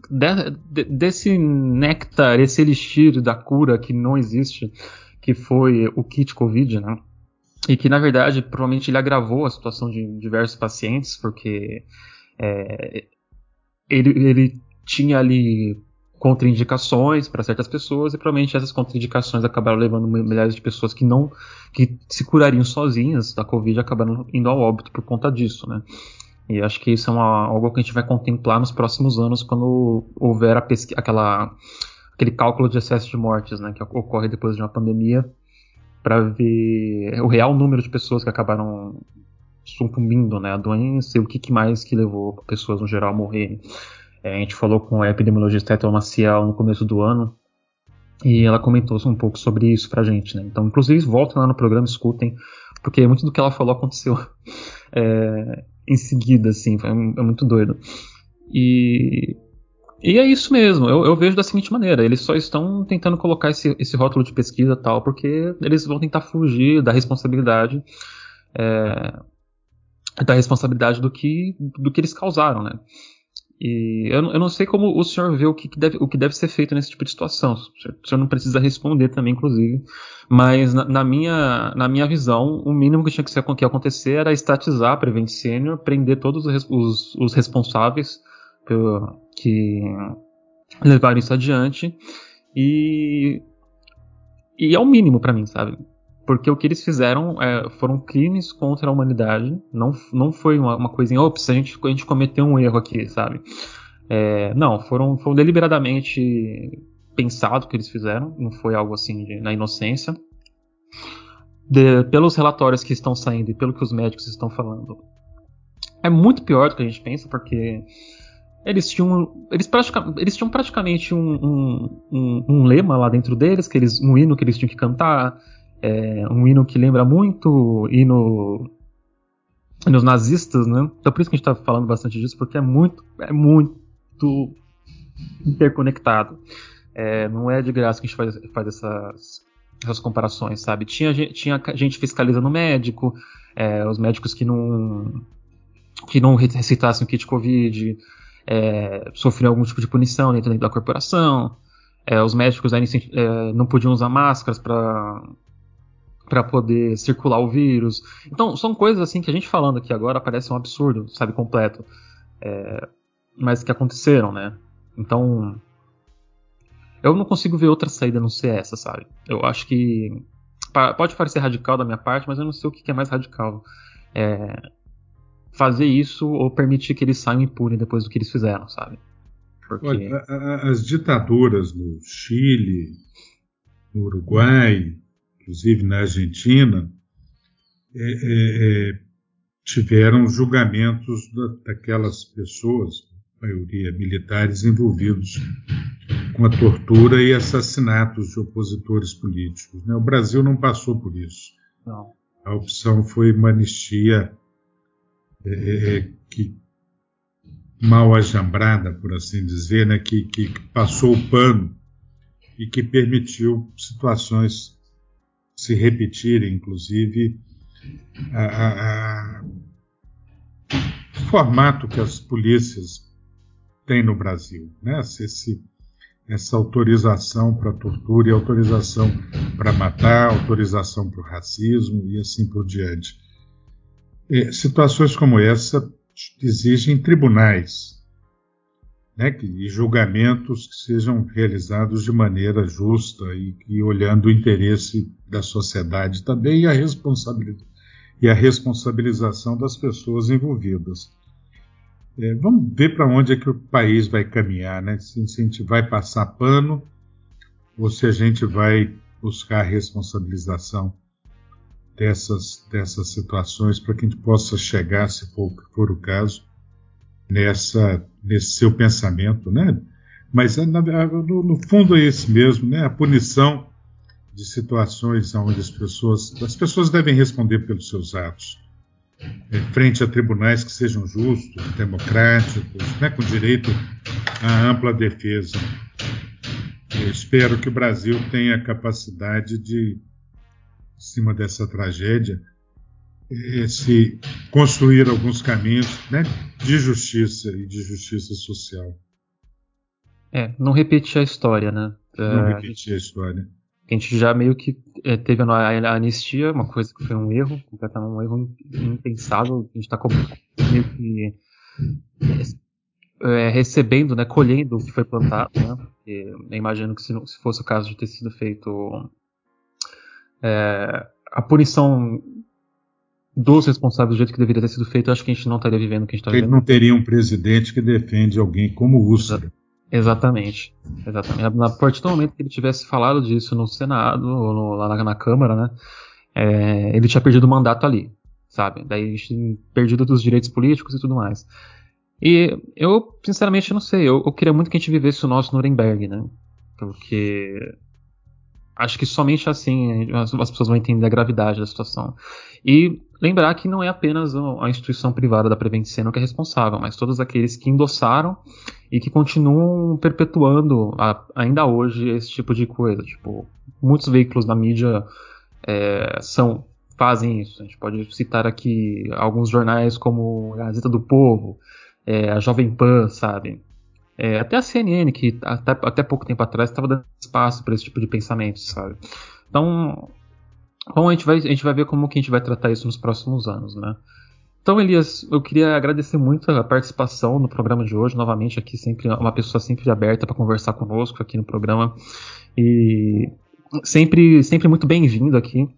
De, de, desse néctar, esse elixir da cura que não existe, que foi o kit Covid, né? E que, na verdade, provavelmente ele agravou a situação de diversos pacientes, porque é, ele, ele tinha ali contraindicações para certas pessoas e provavelmente essas contraindicações acabaram levando milhares de pessoas que não que se curariam sozinhas da Covid acabaram indo ao óbito por conta disso, né? E acho que isso é uma, algo que a gente vai contemplar nos próximos anos quando houver a aquela aquele cálculo de excesso de mortes, né, que ocorre depois de uma pandemia, para ver o real número de pessoas que acabaram sucumbindo, né, à doença e o que, que mais que levou pessoas no geral a morrerem. É, a gente falou com a epidemiologista Ethel Maciel no começo do ano e ela comentou um pouco sobre isso pra gente, né. Então, inclusive, voltem lá no programa, escutem, porque muito do que ela falou aconteceu é, em seguida, assim, é, é muito doido. E e é isso mesmo, eu, eu, vejo da seguinte maneira: eles só estão tentando colocar esse, esse rótulo de pesquisa tal, porque eles vão tentar fugir da responsabilidade. É, da responsabilidade do que, do que eles causaram, né? E eu, eu não sei como o senhor vê o que, deve, o que deve ser feito nesse tipo de situação. O senhor não precisa responder também, inclusive. Mas na, na minha, na minha visão, o mínimo que tinha que, ser, que acontecer era estatizar a Prevent Senior, prender todos os, os, os responsáveis que levaram isso adiante e e é o mínimo para mim, sabe? Porque o que eles fizeram é, foram crimes contra a humanidade. Não, não foi uma, uma coisinha, ops, a gente, a gente cometeu um erro aqui, sabe? É, não, foram, foram deliberadamente pensado o que eles fizeram. Não foi algo assim de, na inocência. De, pelos relatórios que estão saindo e pelo que os médicos estão falando, é muito pior do que a gente pensa, porque eles tinham, eles, pratica, eles tinham praticamente um, um, um, um, lema lá dentro deles, que eles, um hino que eles tinham que cantar, é, um hino que lembra muito hino nos nazistas, né? Então por isso que a gente está falando bastante disso, porque é muito, é muito interconectado. É, não é de graça que a gente faz, faz essas, essas comparações, sabe? Tinha, tinha gente fiscalizando o médico, é, os médicos que não que não recitassem o kit Covid, é, algum tipo de punição dentro da corporação. É, os médicos é, não podiam usar máscaras para para poder circular o vírus. Então, são coisas assim que a gente falando aqui agora parece um absurdo, sabe, completo. É, mas que aconteceram, né? Então, eu não consigo ver outra saída não ser essa, sabe? Eu acho que pode parecer radical da minha parte, mas eu não sei o que é mais radical. É fazer isso ou permitir que eles saiam impunes depois do que eles fizeram, sabe? Porque... Olha, as ditaduras no Chile, no Uruguai, inclusive na Argentina, é, é, é tiveram julgamentos daquelas pessoas, a maioria militares, envolvidos com a tortura e assassinatos de opositores políticos. Né? O Brasil não passou por isso. Não. A opção foi uma anistia é, é, é que mal ajambrada, por assim dizer, né? que, que passou o pano e que permitiu situações se repetirem, inclusive a, a, a formato que as polícias têm no Brasil, né? Esse, essa autorização para tortura e autorização para matar, autorização para o racismo e assim por diante. E, situações como essa exigem tribunais né, e julgamentos que sejam realizados de maneira justa e, e olhando o interesse da sociedade também e a responsabilidade e a responsabilização das pessoas envolvidas. É, vamos ver para onde é que o país vai caminhar, né? Se, se, a gente vai passar pano ou se a gente vai buscar a responsabilização dessas, dessas situações para que a gente possa chegar, se for, for o caso, nessa, nesse seu pensamento, né? Mas no, no fundo é esse mesmo, né? A punição de situações onde as pessoas, as pessoas devem responder pelos seus atos, é, frente a tribunais que sejam justos, democráticos, né, com direito à ampla defesa. Eu espero que o Brasil tenha a capacidade de, em cima dessa tragédia, se construir alguns caminhos né, de justiça e de justiça social. É, não repetir a história, né? Não é, repetir a história a gente já meio que é, teve a, anistia, uma coisa que foi um erro, completamente um erro impensável. A gente está meio que é, recebendo, né, colhendo o que foi plantado. Né? eu imagino que se, se, fosse o caso de ter sido feito é, a punição dos responsáveis do jeito que deveria ter sido feito, acho que a gente não estaria vivendo o que a gente está vivendo. Ele não teria um presidente que defende alguém como o Ustra. Exatamente. Exatamente. A partir do momento que ele tivesse falado disso no Senado, ou no, lá na, na, Câmara, né? É, ele tinha perdido o mandato ali, sabe? Daí a gente tinha perdido dos direitos políticos e tudo mais. E eu, sinceramente, não sei. Eu, eu queria muito que a gente vivesse o nosso Nuremberg, né? Porque acho que somente assim as, as, pessoas vão entender a gravidade da situação. E lembrar que não é apenas a instituição privada da Prevent Senior que é responsável, mas todos aqueles que endossaram e que continuam perpetuando a, ainda hoje esse tipo de coisa. Tipo, muitos veículos da mídia é, são fazem isso. A gente pode citar aqui alguns jornais como Gazeta do Povo, é, a Jovem Pan, sabe? É, até a CNN, que até, até pouco tempo atrás estava dando espaço para esse tipo de pensamento, sabe? Então, bom, a gente, vai, a gente vai ver como que a gente vai tratar isso nos próximos anos, né? Então, Elias, eu queria agradecer muito a participação no programa de hoje, novamente aqui, sempre uma pessoa sempre aberta para conversar conosco aqui no programa. E sempre, sempre muito bem-vindo aqui.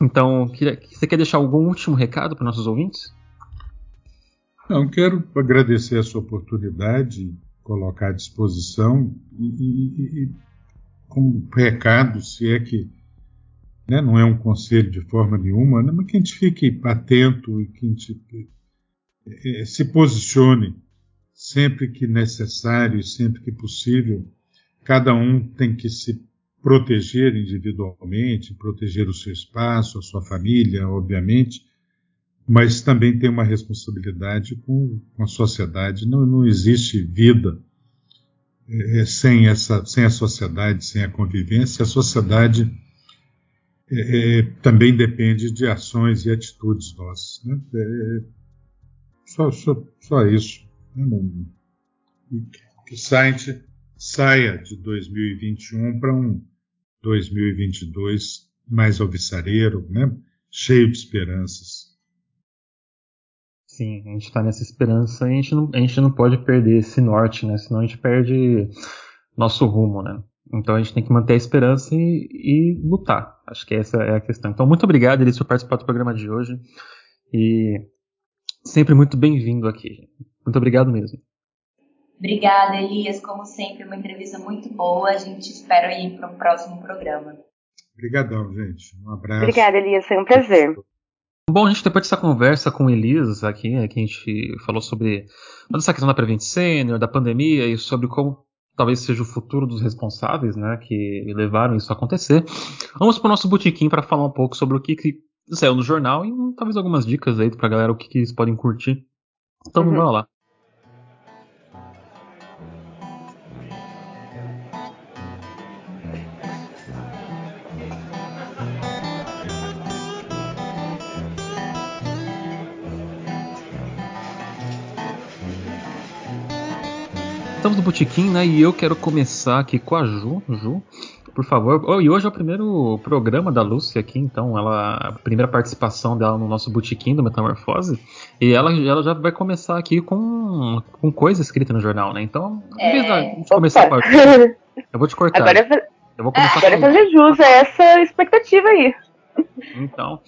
Então, queria, você quer deixar algum último recado para nossos ouvintes? Não, quero agradecer essa oportunidade colocar à disposição e, e, e como recado, se é que né, não é um conselho de forma nenhuma, né, mas que a gente fique atento e que a gente é, se posicione sempre que necessário e sempre que possível. Cada um tem que se proteger individualmente, proteger o seu espaço, a sua família, obviamente, mas também tem uma responsabilidade com, com a sociedade. Não, não existe vida é, sem, essa, sem a sociedade, sem a convivência. A sociedade é, é também depende de ações e atitudes nossas. Né? É, só, só, só, isso. Né? Que o site saia de 2021 para um 2022 mais alvissareiro, né? cheio de esperanças. Sim, a gente tá nessa esperança e a gente não, a gente não pode perder esse norte, né? Senão a gente perde nosso rumo, né? Então a gente tem que manter a esperança e, e lutar. Acho que essa é a questão. Então, muito obrigado, Elias, por participar do programa de hoje. E sempre muito bem-vindo aqui. Muito obrigado mesmo. Obrigada, Elias. Como sempre, uma entrevista muito boa. A gente espera ir para um próximo programa. Obrigadão, gente. Um abraço. Obrigada, Elias. Foi um prazer. Bom, a gente depois dessa conversa com o Elias aqui, né, que a gente falou sobre toda essa questão da Prevent Senior, da pandemia e sobre como talvez seja o futuro dos responsáveis, né, que levaram isso a acontecer. Vamos para o nosso botequim para falar um pouco sobre o que, que saiu no jornal e talvez algumas dicas aí para a galera o que, que eles podem curtir. Então uhum. vamos lá. Botequim, né? E eu quero começar aqui com a Ju. Ju, por favor. Oh, e hoje é o primeiro programa da Lúcia aqui, então, ela a primeira participação dela no nosso Botequim do Metamorfose. E ela, ela já vai começar aqui com, com coisa escrita no jornal, né? Então, vez da gente começar com a Ju, eu vou te cortar. Agora, é eu vou começar agora é fazer jus a essa expectativa aí. Então.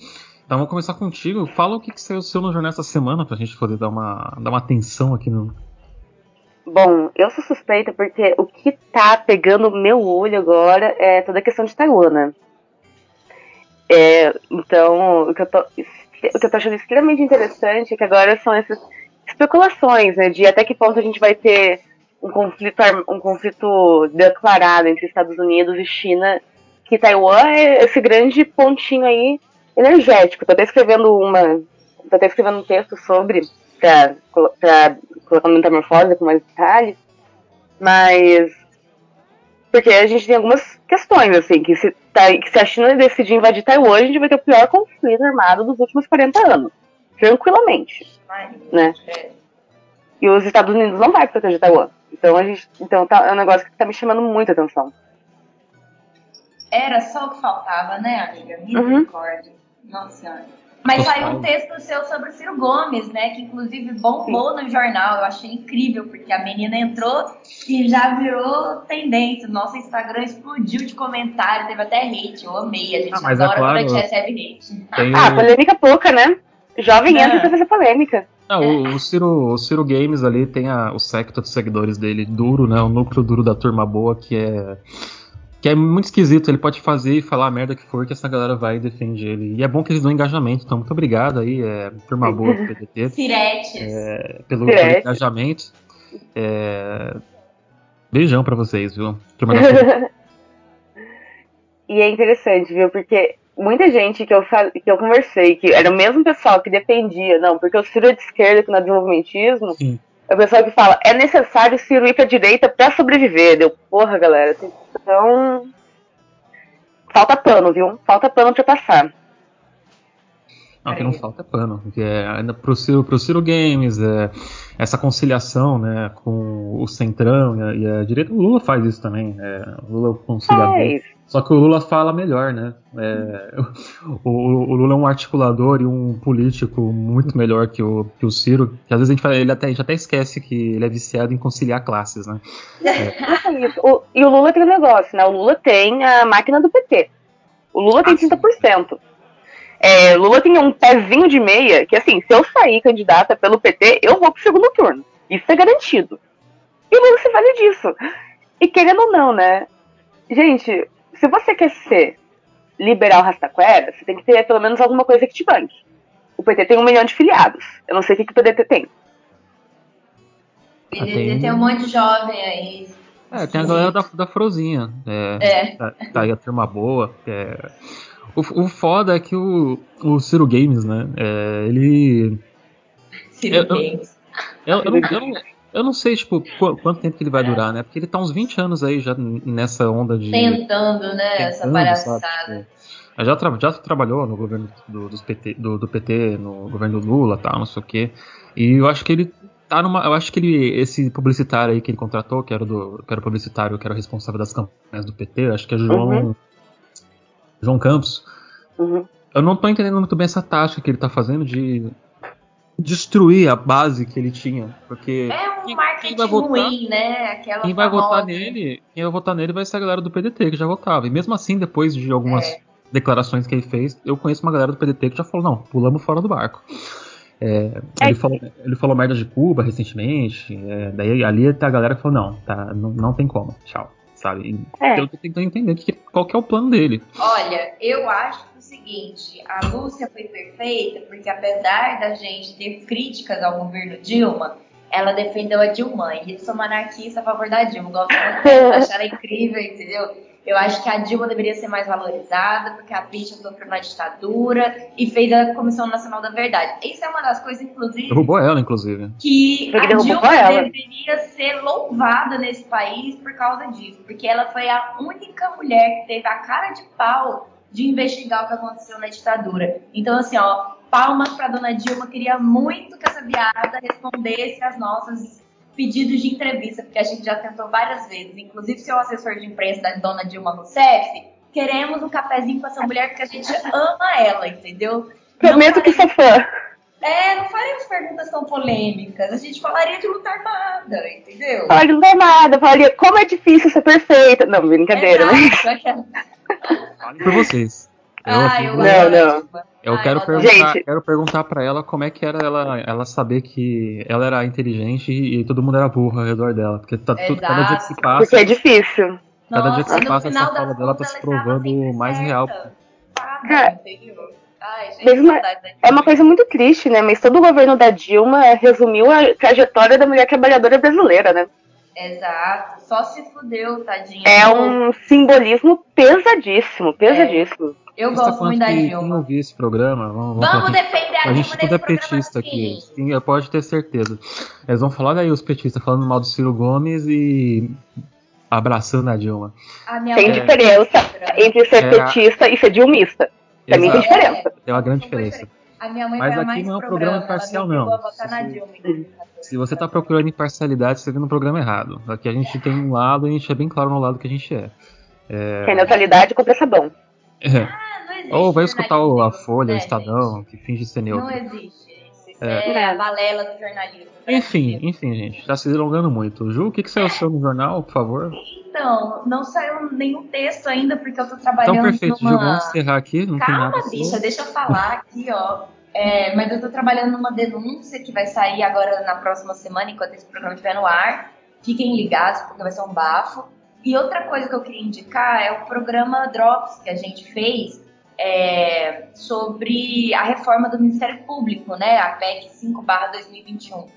Então vamos começar contigo. Fala o que, que saiu seu no jornal essa semana pra gente poder dar uma, dar uma atenção aqui no, Bom, eu sou suspeita porque o que tá pegando meu olho agora é toda a questão de Taiwan, né? É, então, o que, eu tô, o que eu tô achando extremamente interessante é que agora são essas especulações, né? De até que ponto a gente vai ter um conflito, um conflito declarado entre Estados Unidos e China, que Taiwan é esse grande pontinho aí energético. Tô até escrevendo uma. Tô até escrevendo um texto sobre para colocar no metamorfose com mais detalhes, mas porque a gente tem algumas questões, assim, que se, tá, que se a China decidir invadir Taiwan, a gente vai ter o pior conflito armado dos últimos 40 anos. Tranquilamente. Né? E os Estados Unidos não vai proteger Taiwan. Então a gente. Então tá, é um negócio que tá me chamando muita atenção. Era só o que faltava, né, amiga? Uhum. Misericórdia. Uhum. Nossa senhora. Mas saiu um texto seu sobre o Ciro Gomes, né? Que inclusive bombou Sim. no jornal. Eu achei incrível, porque a menina entrou e já virou tendência. Nosso Instagram explodiu de comentário, teve até hate. Eu amei. A gente ah, adora é claro, quando a gente recebe hate. Ah, polêmica pouca, né? Jovem entra pra fazer polêmica. Ah, o, o, Ciro, o Ciro Games ali tem a, o secto de seguidores dele duro, né? O núcleo duro da turma boa, que é que é muito esquisito, ele pode fazer e falar a merda que for, que essa galera vai e defende ele. E é bom que eles dão engajamento, então muito obrigado aí, é, turma boa do PDT. Ciretes. É, pelo, pelo, engajamento. É, beijão pra vocês, viu? Turma da e é interessante, viu? Porque muita gente que eu, que eu conversei, que era o mesmo pessoal que defendia, não, porque o Ciro é de esquerda que não é desenvolvimentismo, Sim. O pessoal que fala, é necessário Ciro ir pra direita pra sobreviver. Deu, porra, galera. Então. Falta pano, viu? Falta pano pra passar. Não, que não falta pano. Porque é, ainda pro Ciro, pro Ciro Games, é, essa conciliação né, com o Centrão e a, e a direita. O Lula faz isso também. É, o Lula é conciliador. Só que o Lula fala melhor, né? É, o, o, Lula é um articulador e um político muito melhor que o, que o Ciro, que às vezes a gente, fala, ele até, a gente até esquece que ele é viciado em conciliar classes, né? É. Isso. O, e o Lula tem um negócio, né? O Lula tem a máquina do PT. O Lula tem 30%. É, Lula tem um pezinho de meia que, assim, se eu sair candidata pelo PT, eu vou pro segundo turno. Isso é garantido. E o Lula se vale disso. E querendo ou não, né? Gente, se você quer ser liberal rastaquera, você tem que ter pelo menos alguma coisa que te banque. O PT tem um milhão de filiados. Eu não sei o que, que o PDT tem. O PDT tem... tem um monte de jovem aí. É, tem a galera da, da Frozinha. É, é. Tá, tá aí a turma boa. É... O, o foda é que o, o Ciro Games, né? É, ele. Ciro eu, Games. Eu, eu, eu, não, eu não sei, tipo, quanto tempo que ele vai durar, né? Porque ele tá uns 20 anos aí já nessa onda de. Tentando, né? Tentando, essa palhaçada. Tipo, já, tra já trabalhou no governo do, dos PT, do, do, PT, no governo do Lula, tal, não sei o quê. E eu acho que ele tá numa. Eu acho que ele. Esse publicitário aí que ele contratou, que era, do, que era o publicitário, que era o responsável das campanhas do PT, acho que é João. Uhum. João Campos. Uhum. Eu não tô entendendo muito bem essa taxa que ele tá fazendo de destruir a base que ele tinha. Porque É um quem- marketing quem votar- ruim, né? Aquela quem vai famosa- votar nele, quem vai votar nele vai ser a galera do PDT que já votava. E mesmo assim, depois de algumas É. declarações que ele fez, eu conheço uma galera do PDT que já falou, não, pulamos fora do barco. É, É ele, falou, ele falou merda de Cuba recentemente, é, daí ali tá a galera que falou, não, tá, não, não tem como, tchau, sabe? É. Eu tô tentando entender que, qual que é o plano dele. Olha, eu acho que é o seguinte, a Lúcia foi perfeita porque apesar da gente ter críticas ao governo Dilma, ela defendeu a Dilma. E eu sou uma anarquista a favor da Dilma, gosto muito dela, acho ela incrível, entendeu? Eu acho que a Dilma deveria ser mais valorizada, porque a bicha sofreu na ditadura e fez a Comissão Nacional da Verdade. Isso é uma das coisas, inclusive, Derrubou ela, inclusive. que a Dilma ela. deveria ser louvada nesse país por causa disso, porque ela foi a única mulher que teve a cara de pau de investigar o que aconteceu na ditadura. Então, assim, ó, palmas pra dona Dilma, queria muito que essa viada respondesse às nossas pedidos de entrevista, porque a gente já tentou várias vezes, inclusive seu assessor de imprensa da dona Dilma Rousseff, queremos um cafezinho com essa mulher porque a gente ama ela, entendeu? Prometo que sou fã. é, não faremos perguntas tão polêmicas. A gente falaria de luta armada, entendeu? Falaria não tem nada, falaria como é difícil ser perfeita. Não, brincadeira, né? Exato, aquela- Fale por vocês. Eu, Ah, eu Não, adoro não. Dilma. eu Ai, quero, adoro. perguntar, Gente. quero perguntar pra ela como é que era ela, ela saber que ela era inteligente e, todo mundo era burro ao redor dela. Porque tá tudo, cada dia que se passa, Porque é difícil. Cada dia que Nossa, no passa, essa fala dela tá se provando mais certa. real. Cara? Ai, gente, da É uma coisa muito triste, né? Mas todo o governo da Dilma resumiu a trajetória da mulher trabalhadora brasileira, né? Exato. Só se fudeu, tadinha. É um simbolismo pesadíssimo, pesadíssimo. Eu Você tá gosto muito da Dilma. ouvir esse programa, vamos, vamos Vamos defender a a gente tudo é programa petista aqui, sim. pode ter certeza. Eles vão falar daí os petistas falando mal do Ciro Gomes e abraçando a Dilma. A minha Tem mãe- diferença entre ser É. petista e ser dilmista. Pra mim tem diferença. Tem uma grande Não diferença. A minha mãe Mas aqui mais não é um programa, programa obrigou não. votar na Dilma em 2014. Se você tá procurando imparcialidade, você tá no programa errado. Aqui a gente tem um lado e a gente é bem claro no lado que a gente é. Que é neutralidade contra sabão. É. Ah, não existe Ou vai escutar o- a Folha, o né, Estadão, gente? que finge ser Não neutro. existe. Isso é, É. a balela do jornalismo. Enfim, enfim, gente, tá se delongando muito. Ju, o que, que saiu seu no jornal, por favor? Então, não saiu nenhum texto ainda, porque eu tô trabalhando Então, perfeito, Ju, numa... vamos encerrar aqui, não tem Calma, nada. bicha, deixa eu falar aqui, ó. É, mas eu tô trabalhando numa denúncia que vai sair agora na próxima semana, enquanto esse programa estiver no ar. Fiquem ligados, porque vai ser um bafo. E outra coisa que eu queria indicar é o programa Drops que a gente fez é, sobre a reforma do Ministério Público, né? A PEC 5/2021.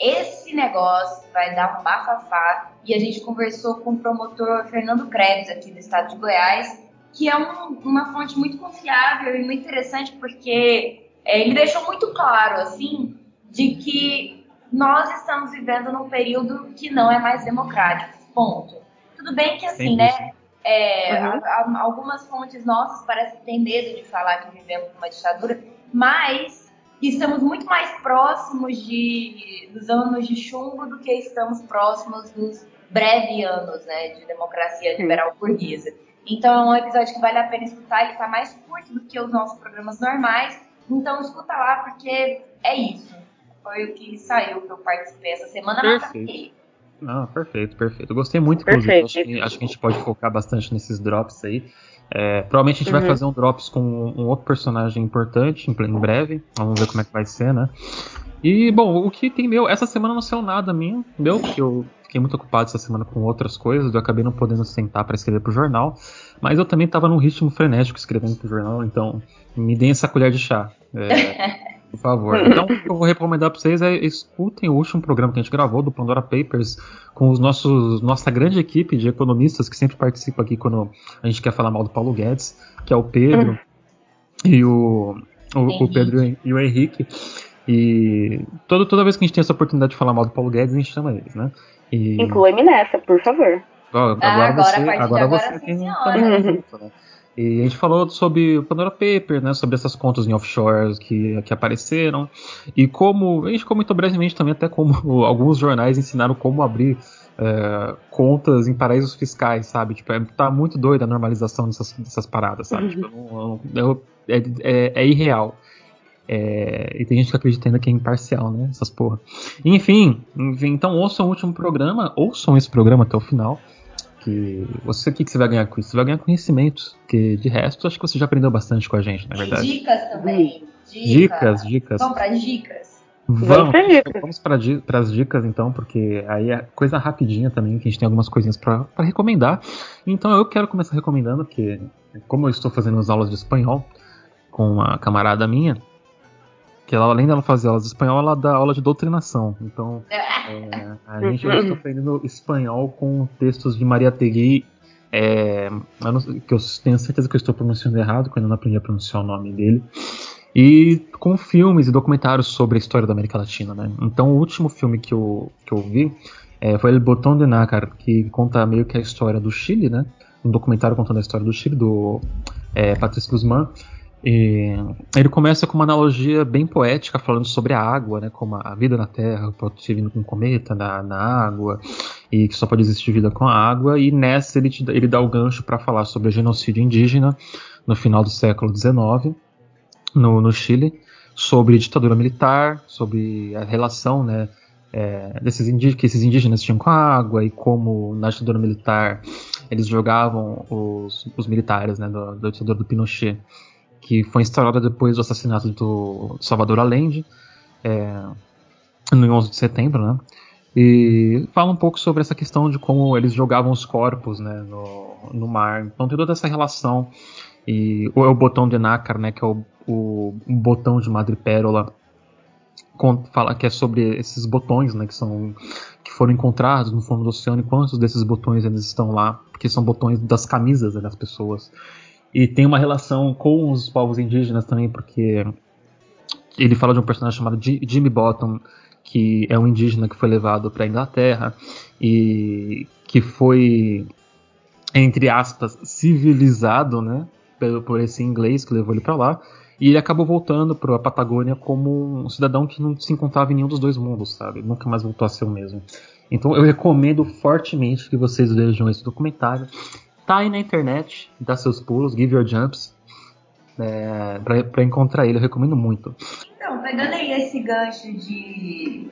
Esse negócio vai dar um bafafá e a gente conversou com o promotor Fernando Krebs aqui do estado de Goiás, que é um- uma fonte muito confiável e muito interessante porque é, ele deixou muito claro assim de que nós estamos vivendo num período que não é mais democrático. Ponto. Tudo bem que assim, né? é, Uhum. a- a- algumas fontes nossas parecem têm medo de falar que vivemos numa ditadura, mas estamos muito mais próximos de, dos anos de chumbo do que estamos próximos dos breves anos né, de democracia liberal burguesa. Então é um episódio que vale a pena escutar, ele está mais curto do que os nossos programas normais, então escuta lá porque é isso. Foi o que saiu que eu participei essa semana, Perfeito. tá aqui. Não, perfeito, perfeito. Eu gostei muito, inclusive. Perfeito. Acho que, acho que a gente pode focar bastante nesses drops aí. É, provavelmente a gente vai Uhum. fazer um drops com um outro personagem importante em, em breve. Vamos ver como é que vai ser, né? E, bom, o que tem meu. Essa semana não saiu nada minha, meu, porque eu fiquei muito ocupado essa semana com outras coisas. Eu acabei não podendo sentar para escrever pro jornal. Mas eu também tava num ritmo frenético escrevendo pro jornal, então me deem essa colher de chá. É, por favor. Então, o que eu vou recomendar pra vocês é escutem o último programa que a gente gravou do Pandora Papers com os nossos nossa grande equipe de economistas que sempre participa aqui quando a gente quer falar mal do Paulo Guedes, que é o Pedro e o, o, o. Pedro e o Henrique. E toda, toda vez que a gente tem essa oportunidade de falar mal do Paulo Guedes, a gente chama eles, né? E, Inclui-me nessa, por favor. Ó, agora, Ah, agora, você, agora agora, você sim, tem junto, né? E a gente falou sobre o Pandora Paper, né? Sobre essas contas em offshore que, que apareceram. E como. A gente comentou brevemente também até como alguns jornais ensinaram como abrir é, contas em paraísos fiscais, sabe? Tipo, é, tá muito doida a normalização dessas, dessas paradas, sabe? Tipo, eu não- não- é, é- é irreal. É, e tem gente que acredita ainda que é imparcial, né? Essas porra. Enfim, enfim, então ouçam o último programa, ouçam esse programa até o final. Que você, o que, que você vai ganhar com isso? Você vai ganhar conhecimentos, que de resto acho que você já aprendeu bastante com a gente, na verdade. Dicas também. Dicas, dicas. dicas. Vamos para dicas. Vamos, vamos para as dicas então, porque aí é coisa rapidinha também, que a gente tem algumas coisinhas para recomendar. Então eu quero começar recomendando, que como eu estou fazendo as aulas de espanhol com uma camarada minha, que ela, além dela fazer aulas de espanhol, ela dá aula de doutrinação. Então, é, a gente está aprendendo espanhol com textos de Maria Tegui, é, não, que eu tenho certeza que eu estou pronunciando errado, quando eu não aprendi a pronunciar o nome dele. E com filmes e documentários sobre a história da América Latina, né? Então, o último filme que eu, que eu vi é, foi El Botão de Nácar, que conta meio que a história do Chile, né? Um documentário contando a história do Chile, do é, Patrice Guzmán. E ele começa com uma analogia bem poética, falando sobre a água, né, como a vida na Terra pode vindo com um cometa na, na água, e que só pode existir vida com a água. E nessa ele, te, ele dá o gancho para falar sobre o genocídio indígena no final do século XIX, no, no Chile, sobre ditadura militar, sobre a relação né, é, desses indígenas, que esses indígenas tinham com a água e como na ditadura militar eles jogavam os, os militares né, da ditadura do Pinochet que foi instaurada depois do assassinato do Salvador Allende, é, no 11 de setembro, né? E fala um pouco sobre essa questão de como eles jogavam os corpos né, no, no mar. Então tem toda essa relação. E o, é o botão de nácar, né, que é o, o, o botão de madrepérola, fala que é sobre esses botões, né, que são que foram encontrados no fundo do oceano e quantos desses botões eles estão lá, porque são botões das camisas né, das pessoas. E tem uma relação com os povos indígenas também, porque ele fala de um personagem chamado Jimmy Bottom, que é um indígena que foi levado para a Inglaterra e que foi, entre aspas, civilizado, né, por, por esse inglês que levou ele para lá. E ele acabou voltando para a Patagônia como um cidadão que não se encontrava em nenhum dos dois mundos, sabe? Nunca mais voltou a ser o mesmo. Então eu recomendo fortemente que vocês vejam esse documentário. Tá aí na internet, dá seus pulos, give your jumps. É, para encontrar ele, eu recomendo muito. Então, pegando aí esse gancho de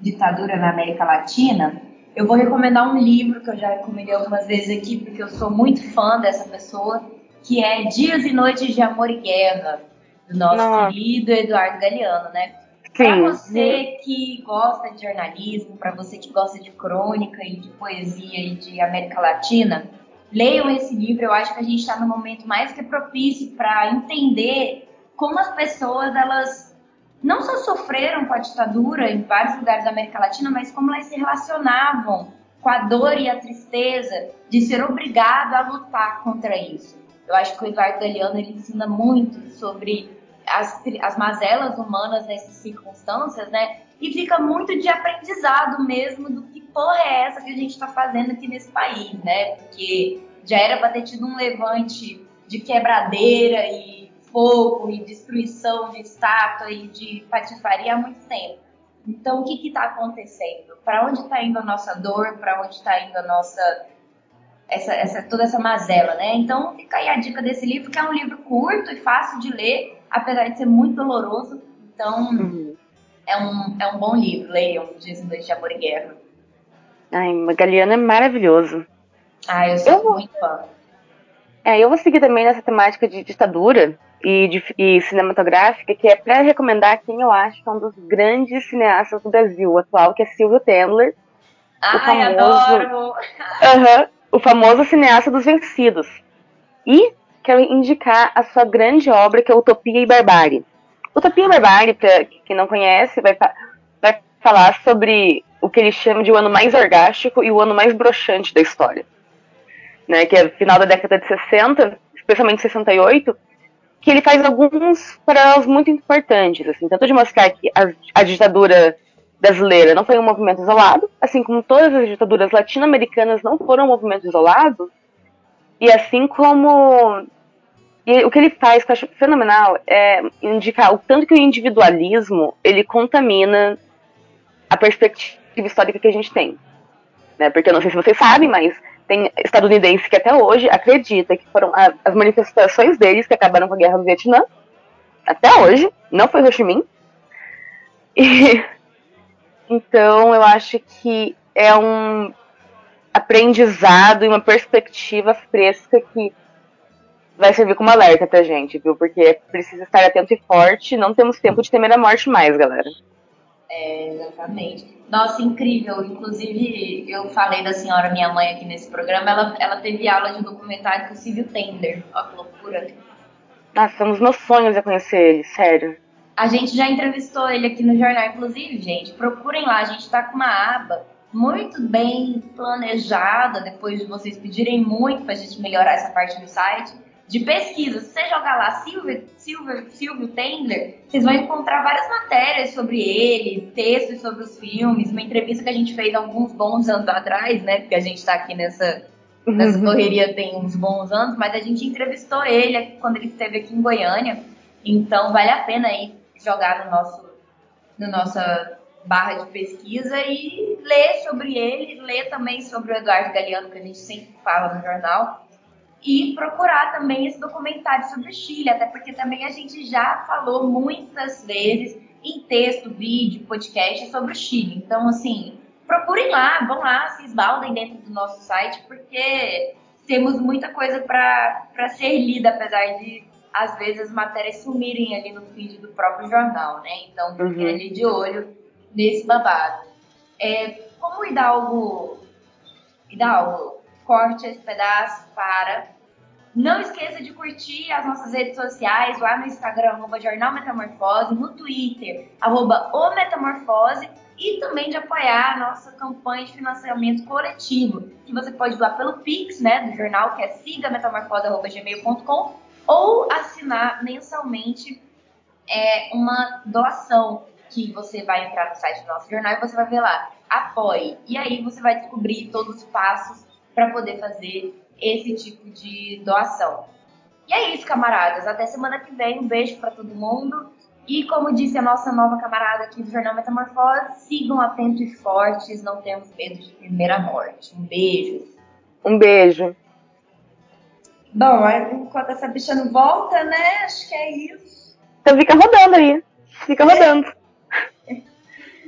ditadura na América Latina, eu vou recomendar um livro que eu já recomendei algumas vezes aqui, porque eu sou muito fã dessa pessoa, que é Dias e Noites de Amor e Guerra, do nosso Nossa. querido Eduardo Galeano, né? Para você que gosta de jornalismo, para você que gosta de crônica e de poesia e de América Latina, leiam esse livro. Eu acho que a gente está no momento mais que propício para entender como as pessoas elas não só sofreram com a ditadura em vários lugares da América Latina, mas como elas se relacionavam com a dor e a tristeza de ser obrigado a lutar contra isso. Eu acho que o Eduardo Galeano ele ensina muito sobre as, as mazelas humanas nessas circunstâncias, né? E fica muito de aprendizado mesmo do que porra é essa que a gente está fazendo aqui nesse país, né? Porque já era para ter tido um levante de quebradeira e fogo e destruição de estátua e de patifaria há muito tempo. Então, o que está acontecendo? Para onde está indo a nossa dor? Para onde está indo a nossa essa, essa, toda essa mazela, né? Então, fica aí a dica desse livro, que é um livro curto e fácil de ler, apesar de ser muito doloroso. Então, uhum. É, um, é um bom livro. Leiam Dias e Noites de Amor e Guerra. Ai, Magaliano é maravilhoso. Ah, eu sou eu muito fã. É, eu vou seguir também nessa temática de ditadura e, de, e cinematográfica, que é para recomendar quem eu acho que é um dos grandes cineastas do Brasil atual, que é Silvio Tendler. Ai, famoso, adoro! Uh o famoso cineasta dos vencidos. E quero indicar a sua grande obra, que é Utopia e Barbárie. Utopia Barbárie, para quem não conhece, vai, vai falar sobre o que ele chama de o ano mais orgástico e o ano mais broxante da história. Né, que é final da década de 60, especialmente 68, que ele faz alguns paralelos muito importantes, assim, tanto de mostrar que a, a ditadura brasileira não foi um movimento isolado, assim como todas as ditaduras latino-americanas não foram um movimento isolado, e assim como e o que ele faz, que eu acho fenomenal, é indicar o tanto que o individualismo ele contamina a perspectiva histórica que a gente tem. Né? Porque eu não sei se vocês sabem, mas tem estadunidense que até hoje acredita que foram as manifestações deles que acabaram com a guerra do Vietnã até hoje, não foi Ho Chi Minh. E, então eu acho que é um aprendizado e uma perspectiva fresca que vai servir como alerta pra gente, viu? Porque preciso estar atento e forte, não temos tempo de temer a morte mais, galera. É, exatamente. Nossa, incrível. Inclusive, eu falei da senhora, minha mãe, aqui nesse programa, ela, ela teve aula de documentário com o Silvio Tender. Olha que loucura. Nossa, dos meus sonhos é conhecer ele, sério. A gente já entrevistou ele aqui no jornal, inclusive, gente. Procurem lá, a gente tá com uma aba muito bem planejada, depois de vocês pedirem muito pra gente melhorar essa parte do site de pesquisa. Se você jogar lá Silvio, Silvio, Silvio Tender, vocês vão encontrar várias matérias sobre ele, textos sobre os filmes, uma entrevista que a gente fez alguns bons anos atrás, né? Porque a gente está aqui nessa, nessa uhum. correria tem uns bons anos, mas a gente entrevistou ele quando ele esteve aqui em Goiânia. Então vale a pena aí jogar no nosso, no nossa barra de pesquisa e ler sobre ele, ler também sobre o Eduardo Galeano, que a gente sempre fala no jornal e procurar também esse documentário sobre o Chile, até porque também a gente já falou muitas vezes em texto, vídeo, podcast sobre o Chile. Então, assim, procurem lá, vão lá, se esbaldem dentro do nosso site, porque temos muita coisa para ser lida, apesar de às vezes as matérias sumirem ali no feed do próprio jornal, né? Então, fiquem uhum. ali de olho nesse babado. É, como Hidalgo, Hidalgo corte esse pedaço para não esqueça de curtir as nossas redes sociais lá no Instagram, arroba Jornal Metamorfose, no Twitter, arroba o Metamorfose, e também de apoiar a nossa campanha de financiamento coletivo, que você pode doar pelo Pix, né, do jornal, que é sigametamorfose.gmail.com, ou assinar mensalmente é, uma doação, que você vai entrar no site do nosso jornal e você vai ver lá, apoie. E aí você vai descobrir todos os passos para poder fazer esse tipo de doação. E é isso, camaradas. Até semana que vem. Um beijo para todo mundo. E como disse a nossa nova camarada aqui do Jornal Metamorfose, sigam atentos e fortes, não temos medo de primeira morte. Um beijo. Um beijo. Bom, enquanto essa bicha não volta, né? Acho que é isso. Então fica rodando aí. Fica rodando.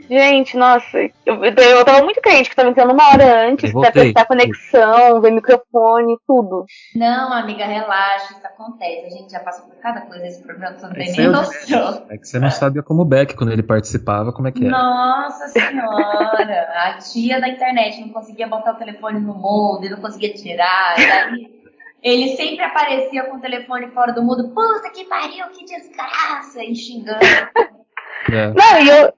Gente, nossa, eu, eu tava muito crente que tava entrando uma hora antes pra testar a conexão, ver microfone, tudo. Não, amiga, relaxa, isso acontece. A gente já passou por cada coisa nesse programa, você não tem é nem noção. É que você não sabia como o Beck, quando ele participava, como é que era. Nossa senhora, a tia da internet não conseguia botar o telefone no mudo, não conseguia tirar, daí... Ele sempre aparecia com o telefone fora do mundo. Puta que pariu, que desgraça! E xingando. É. Não, e eu,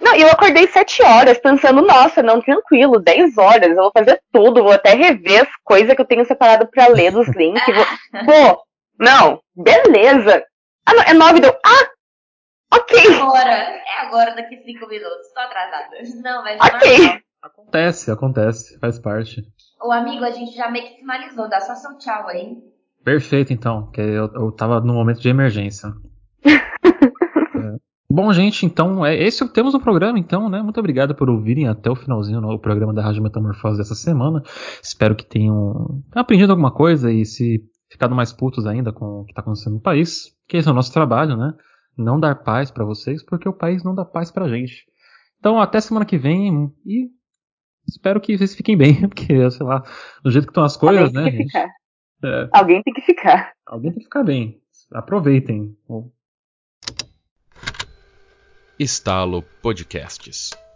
não, eu acordei sete horas pensando, nossa, não, tranquilo, dez horas, eu vou fazer tudo, vou até rever as coisas que eu tenho separado para ler dos links. vou... Pô, não, beleza. Ah, não, é nove, deu. Ah! Ok. Agora, é agora, daqui cinco minutos, tô atrasada. Não, mas é okay. normal. Acontece, acontece, faz parte. O amigo, a gente já meio que finalizou, dá só seu tchau aí. Perfeito, então, que eu, eu tava no momento de emergência. Bom, gente, então, é, esse temos o programa, então, né? Muito obrigado por ouvirem até o finalzinho o programa da Rádio Metamorfose dessa semana. Espero que tenham aprendido alguma coisa e se ficado mais putos ainda com o que está acontecendo no país, que esse é o nosso trabalho, né? Não dar paz para vocês, porque o país não dá paz pra gente. Então, até semana que vem e espero que vocês fiquem bem, porque, sei lá, do jeito que estão as coisas, né, gente? É, Alguém tem que ficar. Alguém tem que ficar bem. Aproveitem. Estalo Podcasts.